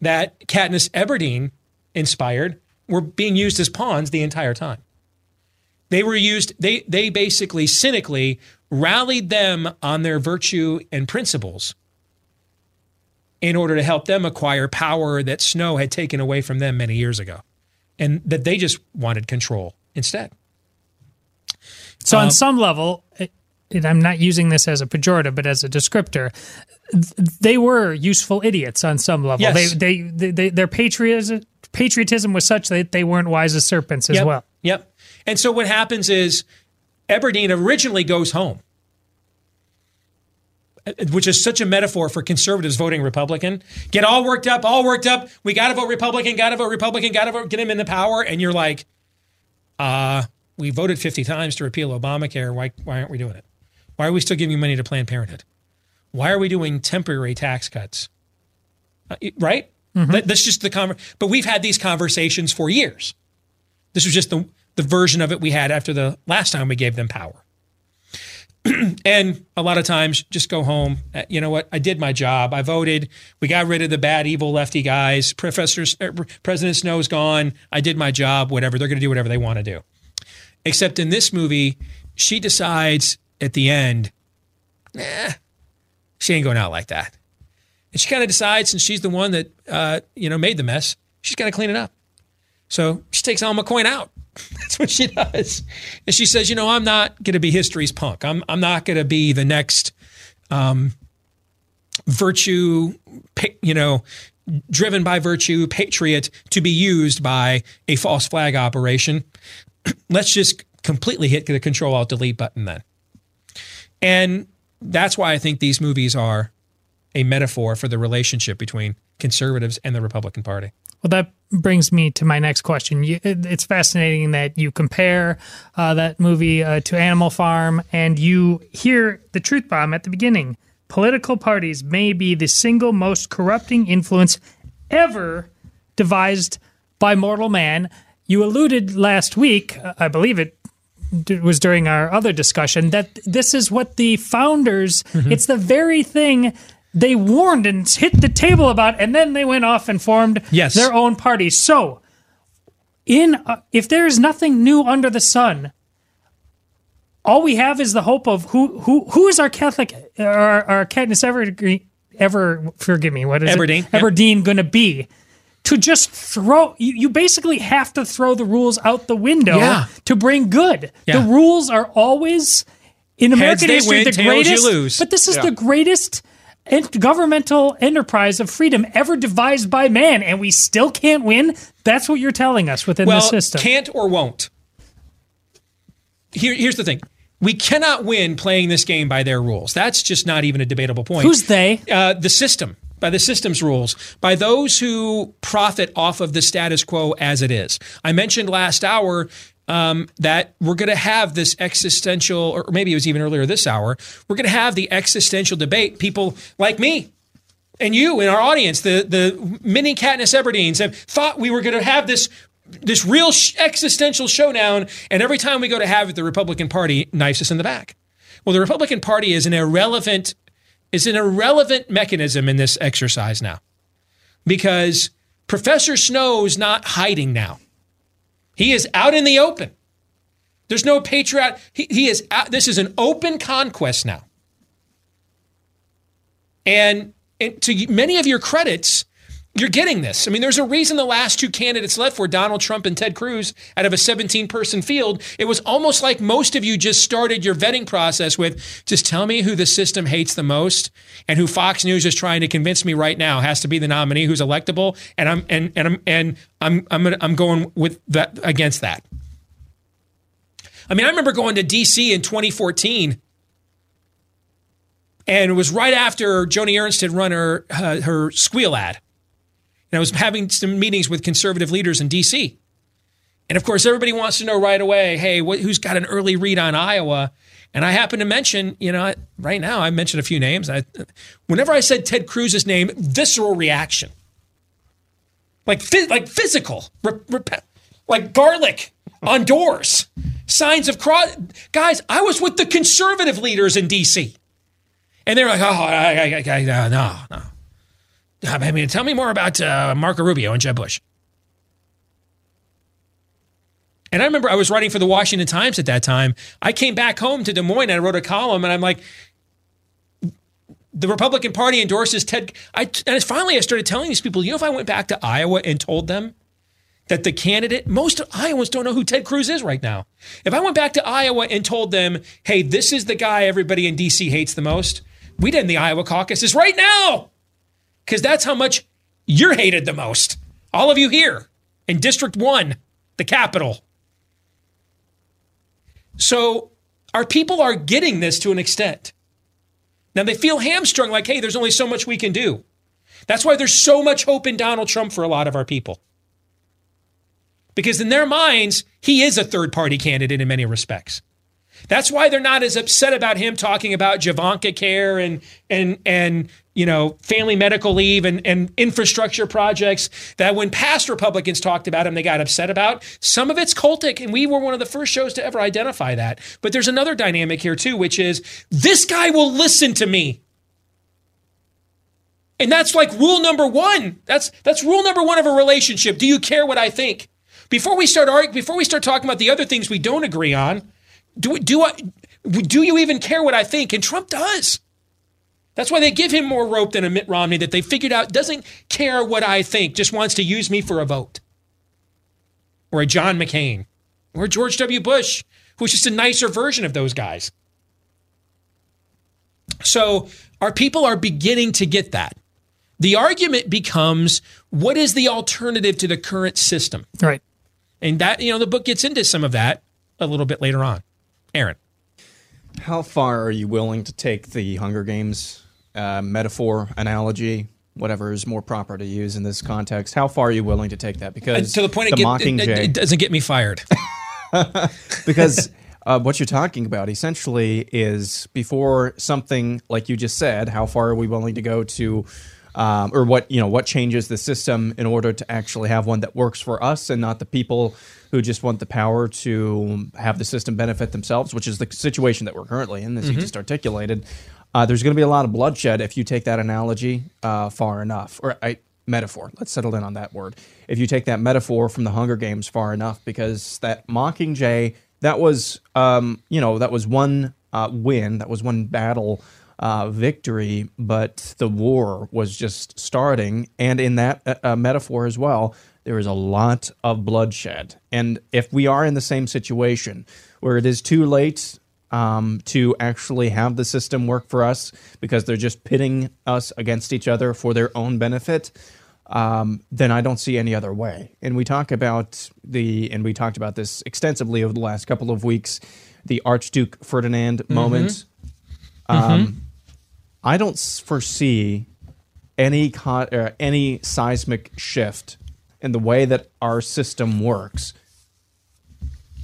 that Katniss Everdeen inspired were being used as pawns the entire time. They were used, they they basically cynically rallied them on their virtue and principles in order to help them acquire power that Snow had taken away from them many years ago. And that they just wanted control instead. So, um, on some level, and I'm not using this as a pejorative, but as a descriptor, they were useful idiots on some level. Yes. They, they, they, their patriotism, patriotism was such that they weren't wise as serpents as yep. well. Yep. And so what happens is Everdeen originally goes home, which is such a metaphor for conservatives voting Republican. Get all worked up, all worked up. We got to vote Republican, got to vote Republican, got to vote, get him in the power. And you're like, uh, we voted 50 times to repeal Obamacare. Why, why aren't we doing it? Why are we still giving money to Planned Parenthood? Why are we doing temporary tax cuts? Uh, right? Mm-hmm. That, that's just the conver- But we've had these conversations for years. This was just the the version of it we had after the last time we gave them power. and a lot of times, just go home. Uh, you know what? I did my job. I voted. We got rid of the bad, evil lefty guys. Professor uh, President Snow's gone. I did my job. Whatever. They're going to do whatever they want to do. Except in this movie, she decides at the end, nah, she ain't going out like that. And she kind of decides, since she's the one that uh, you know made the mess, she's got to clean it up. So she takes Alma Coin out. That's what she does. And she says, you know, I'm not going to be history's punk. I'm I'm not going to be the next um, virtue, you know, driven by virtue patriot to be used by a false flag operation. Let's just completely hit the control alt delete button then. And that's why I think these movies are a metaphor for the relationship between conservatives and the Republican Party. Well, that brings me to my next question. It's fascinating that you compare uh, that movie uh, to Animal Farm and you hear the truth bomb at the beginning. Political parties may be the single most corrupting influence ever devised by mortal man. You alluded last week, uh, I believe it was during our other discussion, that this is what the founders, mm-hmm. it's the very thing they warned and hit the table about, and then they went off and formed yes. their own party. So, in uh, if there is nothing new under the sun, all we have is the hope of who who who is our Catholic our, our Katniss ever ever forgive me what is Everdeen it? Everdeen yep. going to be to just throw you, you basically have to throw the rules out the window yeah. to bring good. Yeah. The rules are always in American Heads history win, the greatest but this is yeah. the greatest governmental enterprise of freedom ever devised by man, and we still can't win. That's what you're telling us within well, the system. Can't or won't. Here, here's the thing. We cannot win playing this game by their rules. That's just not even a debatable point. Who's they? Uh, the system. By the system's rules, by those who profit off of the status quo as it is. I mentioned last hour um, that we're going to have this existential, or maybe it was even earlier this hour, we're going to have the existential debate. People like me and you in our audience, the the mini Katniss Everdeens, have thought we were going to have this this real existential showdown, and every time we go to have it, the Republican Party knifes us in the back. Well, the Republican Party is an irrelevant is an irrelevant mechanism in this exercise now, because Professor Snow is not hiding now. He is out in the open. There's no patriot. He, he is out, this is an open conquest now. And, and to many of your credits, you're getting this. I mean, there's a reason the last two candidates left were Donald Trump and Ted Cruz out of a 17 person field. It was almost like most of you just started your vetting process with just tell me who the system hates the most and who Fox News is trying to convince me right now has to be the nominee who's electable. And I'm and and I'm and I'm I'm gonna, I'm going with that against that. I mean, I remember going to DC in 2014 and it was right after Joni Ernst had run her uh, her squeal ad. And I was having some meetings with conservative leaders in D.C. And of course, everybody wants to know right away, hey, who's got an early read on Iowa? And I happen to mention, you know, right now I mentioned a few names. I, whenever I said Ted Cruz's name, visceral reaction, like like physical, like garlic on doors, signs of cross. Guys, I was with the conservative leaders in D.C. And they're like, oh, I, I, I, no, no. I mean, tell me more about uh, Marco Rubio and Jeb Bush. And I remember I was writing for the Washington Times at that time. I came back home to Des Moines and I wrote a column, and I'm like, the Republican Party endorses Ted. I, and finally, I started telling these people, you know, if I went back to Iowa and told them that the candidate, most Iowans don't know who Ted Cruz is right now. If I went back to Iowa and told them, hey, this is the guy everybody in D.C. hates the most, we'd end the Iowa caucuses right now because that's how much you're hated the most. All of you here in District 1, the capital. So our people are getting this to an extent. Now they feel hamstrung, like, hey, there's only so much we can do. That's why there's so much hope in Donald Trump for a lot of our people. Because in their minds, he is a third party candidate in many respects. That's why they're not as upset about him talking about Javanka care and and and you know family medical leave and, and infrastructure projects that when past Republicans talked about them, they got upset about. Some of it's cultic, and we were one of the first shows to ever identify that. But there's another dynamic here too, which is this guy will listen to me. And that's like rule number one. That's that's rule number one of a relationship. Do you care what I think? Before we start arguing, before we start talking about the other things we don't agree on, do do I Do you even care what I think? And Trump does. That's why they give him more rope than a Mitt Romney that they figured out doesn't care what I think, just wants to use me for a vote. Or a John McCain. Or George W. Bush, who's just a nicer version of those guys. So our people are beginning to get that. The argument becomes what is the alternative to the current system? Right. And that, you know, the book gets into some of that a little bit later on. Aaron. How far are you willing to take the Hunger Games uh, metaphor, analogy, whatever is more proper to use in this context. How far are you willing to take that? Because to the point the it, get, Mockingjay, it, it doesn't get me fired. because uh, what you're talking about essentially is before something like you just said, how far are we willing to go to? Um, or what you know what changes the system in order to actually have one that works for us and not the people who just want the power to have the system benefit themselves which is the situation that we're currently in as Mm-hmm. you just articulated uh, there's going to be a lot of bloodshed if you take that analogy uh, far enough or I, metaphor let's settle in on that word if you take that metaphor from the hunger games far enough because that mockingjay that was um, you know that was one uh, win that was one battle uh, victory, but the war was just starting. And in that uh, uh, metaphor as well, there is a lot of bloodshed. And if we are in the same situation where it is too late um, to actually have the system work for us because they're just pitting us against each other for their own benefit, um, then I don't see any other way. And we talk about the, and we talked about this extensively over the last couple of weeks, the Archduke Ferdinand moment. Um, I don't foresee any co- uh, any seismic shift in the way that our system works,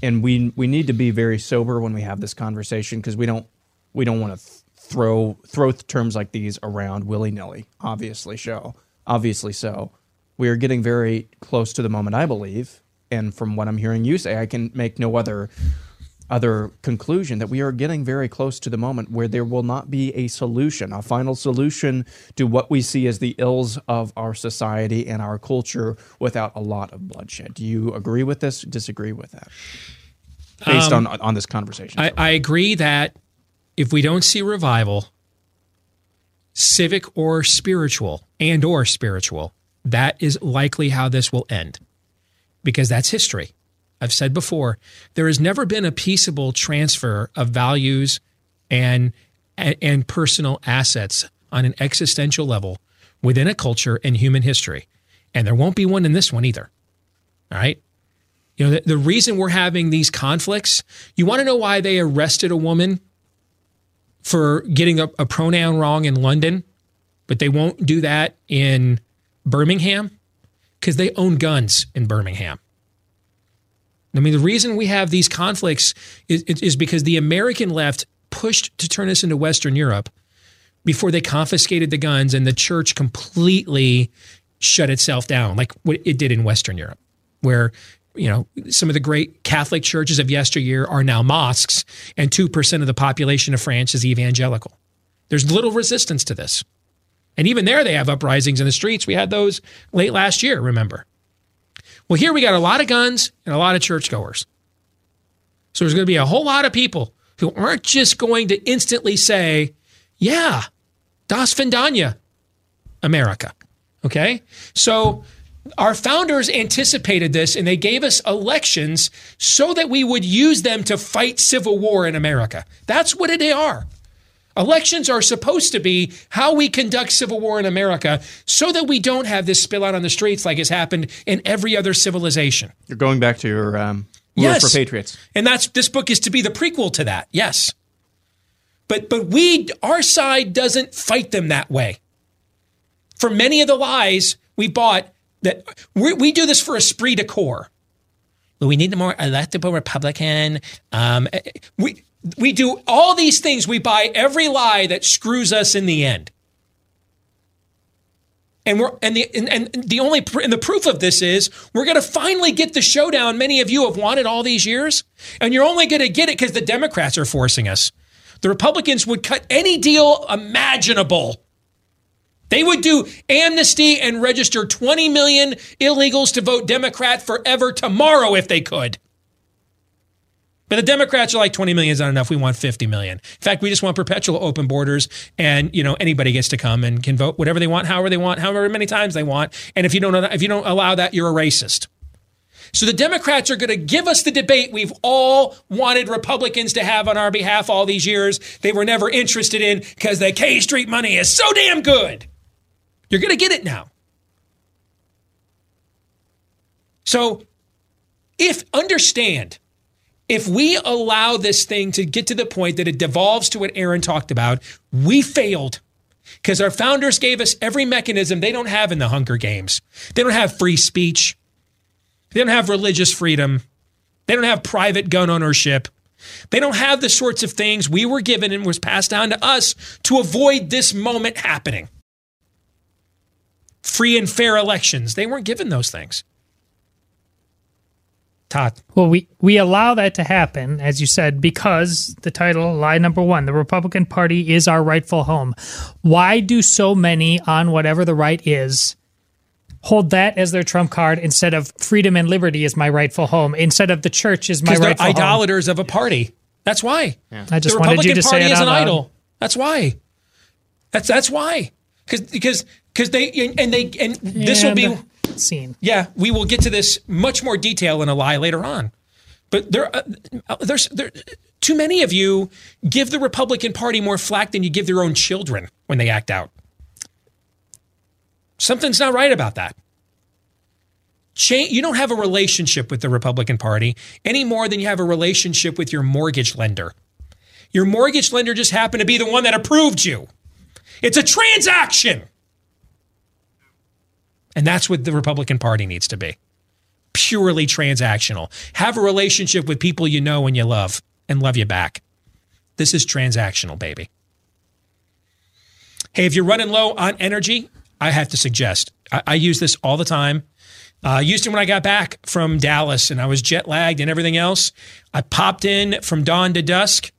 and we we need to be very sober when we have this conversation because we don't we don't want to th- throw throw terms like these around willy nilly. Obviously, show obviously so. We are getting very close to the moment, I believe, and from what I'm hearing you say, I can make no other other conclusion that we are getting very close to the moment where there will not be a solution, a final solution to what we see as the ills of our society and our culture without a lot of bloodshed. Do you agree with this? Disagree with that? Based Um, on on this conversation. I, I agree that if we don't see revival, civic or spiritual, and or spiritual, that is likely how this will end, because that's history. I've said before, there has never been a peaceable transfer of values and and, personal assets on an existential level within a culture in human history, and there won't be one in this one either. All right. You know, the, the reason we're having these conflicts, you want to know why they arrested a woman for getting a, a pronoun wrong in London, but they won't do that in Birmingham? Because they own guns in Birmingham. I mean, the reason we have these conflicts is, is because the American left pushed to turn us into Western Europe before they confiscated the guns and the church completely shut itself down, like what it did in Western Europe, where you know some of the great Catholic churches of yesteryear are now mosques, and two percent of the population of France is evangelical. There's little resistance to this, and even there they have uprisings in the streets. We had those late last year. Remember? Well, here we got a lot of guns and a lot of churchgoers. So there's going to be a whole lot of people who aren't just going to instantly say, "Yeah, Das Vendanya, America." Okay? So our founders anticipated this and they gave us elections so that we would use them to fight civil war in America. That's what they are. Elections are supposed to be how we conduct civil war in America so that we don't have this spill out on the streets like has happened in every other civilization. You're going back to your um, Yes. for Patriots. And that's this book is to be the prequel to that. Yes. But but we our side doesn't fight them that way. For many of the lies we bought that we, we do this for esprit de corps. We need a more electable Republican. Um, we we do all these things. We buy every lie that screws us in the end. And we're and the and, and the only and the proof of this is we're going to finally get the showdown many of you have wanted all these years, and you're only going to get it because the Democrats are forcing us. The Republicans would cut any deal imaginable. They would do amnesty and register 20 million illegals to vote Democrat forever tomorrow if they could. But the Democrats are like 20 million is not enough. We want 50 million. In fact, we just want perpetual open borders and, you know, anybody gets to come and can vote whatever they want, however they want, however many times they want. And if you don't if you don't allow that, you're a racist. So the Democrats are going to give us the debate we've all wanted Republicans to have on our behalf all these years. They were never interested in because the K Street money is so damn good. You're going to get it now. So if understand if we allow this thing to get to the point that it devolves to what Aaron talked about, we failed because our founders gave us every mechanism they don't have in the Hunger Games. They don't have free speech, they don't have religious freedom, they don't have private gun ownership. They don't have the sorts of things we were given and was passed down to us to avoid this moment happening. Free and fair elections. They weren't given those things. Todd. Well, we, we allow that to happen, as you said, because the title, lie number one, the Republican Party is our rightful home. Why do so many on whatever the right is hold that as their trump card instead of freedom and liberty is my rightful home, instead of the church is my they're rightful home? idolaters of a party. That's why. I just the wanted Republican you to Party say it is out an loud. idol. That's why. That's that's why. Because because because they and they and this will be scene. yeah we will get to this much more detail in a lie later on. But there uh, there's there too many of you give the Republican Party more flack than you give their own children when they act out. Something's not right about that. Cha- you don't have a relationship with the Republican Party any more than you have a relationship with your mortgage lender. Your mortgage lender just happened to be the one that approved you. It's a transaction. And that's what the Republican Party needs to be purely transactional. Have a relationship with people you know and you love and love you back. This is transactional, baby. Hey, if you're running low on energy, I have to suggest I, I use this all the time. Uh, used it when I got back from Dallas and I was jet lagged and everything else. I popped in from dawn to dusk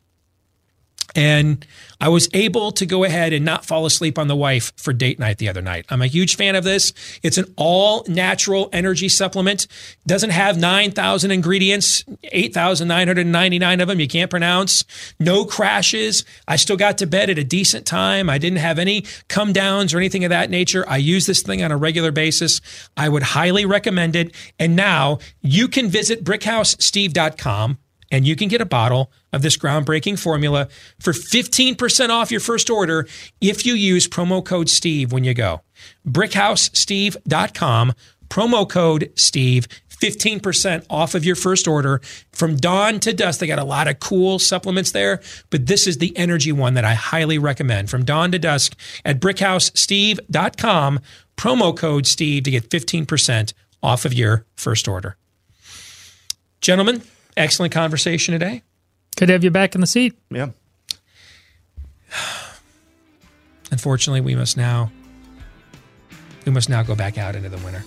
and I was able to go ahead and not fall asleep on the wife for date night the other night. I'm a huge fan of this. It's an all natural energy supplement. Doesn't have 9,000 ingredients, 8,999 of them you can't pronounce. No crashes. I still got to bed at a decent time. I didn't have any come downs or anything of that nature. I use this thing on a regular basis. I would highly recommend it. And now you can visit brickhousesteve.com and you can get a bottle of this groundbreaking formula for 15% off your first order if you use promo code Steve when you go. BrickHouseSteve.com, promo code Steve, 15% off of your first order from dawn to dusk. They got a lot of cool supplements there, but this is the energy one that I highly recommend from dawn to dusk at BrickHouseSteve.com, promo code Steve to get 15% off of your first order. Gentlemen, excellent conversation today. Good to have you back in the seat. Yeah. Unfortunately, we must now we must now go back out into the winter.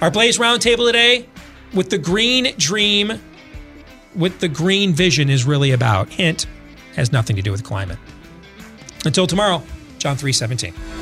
Our Blaze Roundtable today with the green dream, with the green vision is really about. Hint has nothing to do with climate. Until tomorrow, John 317.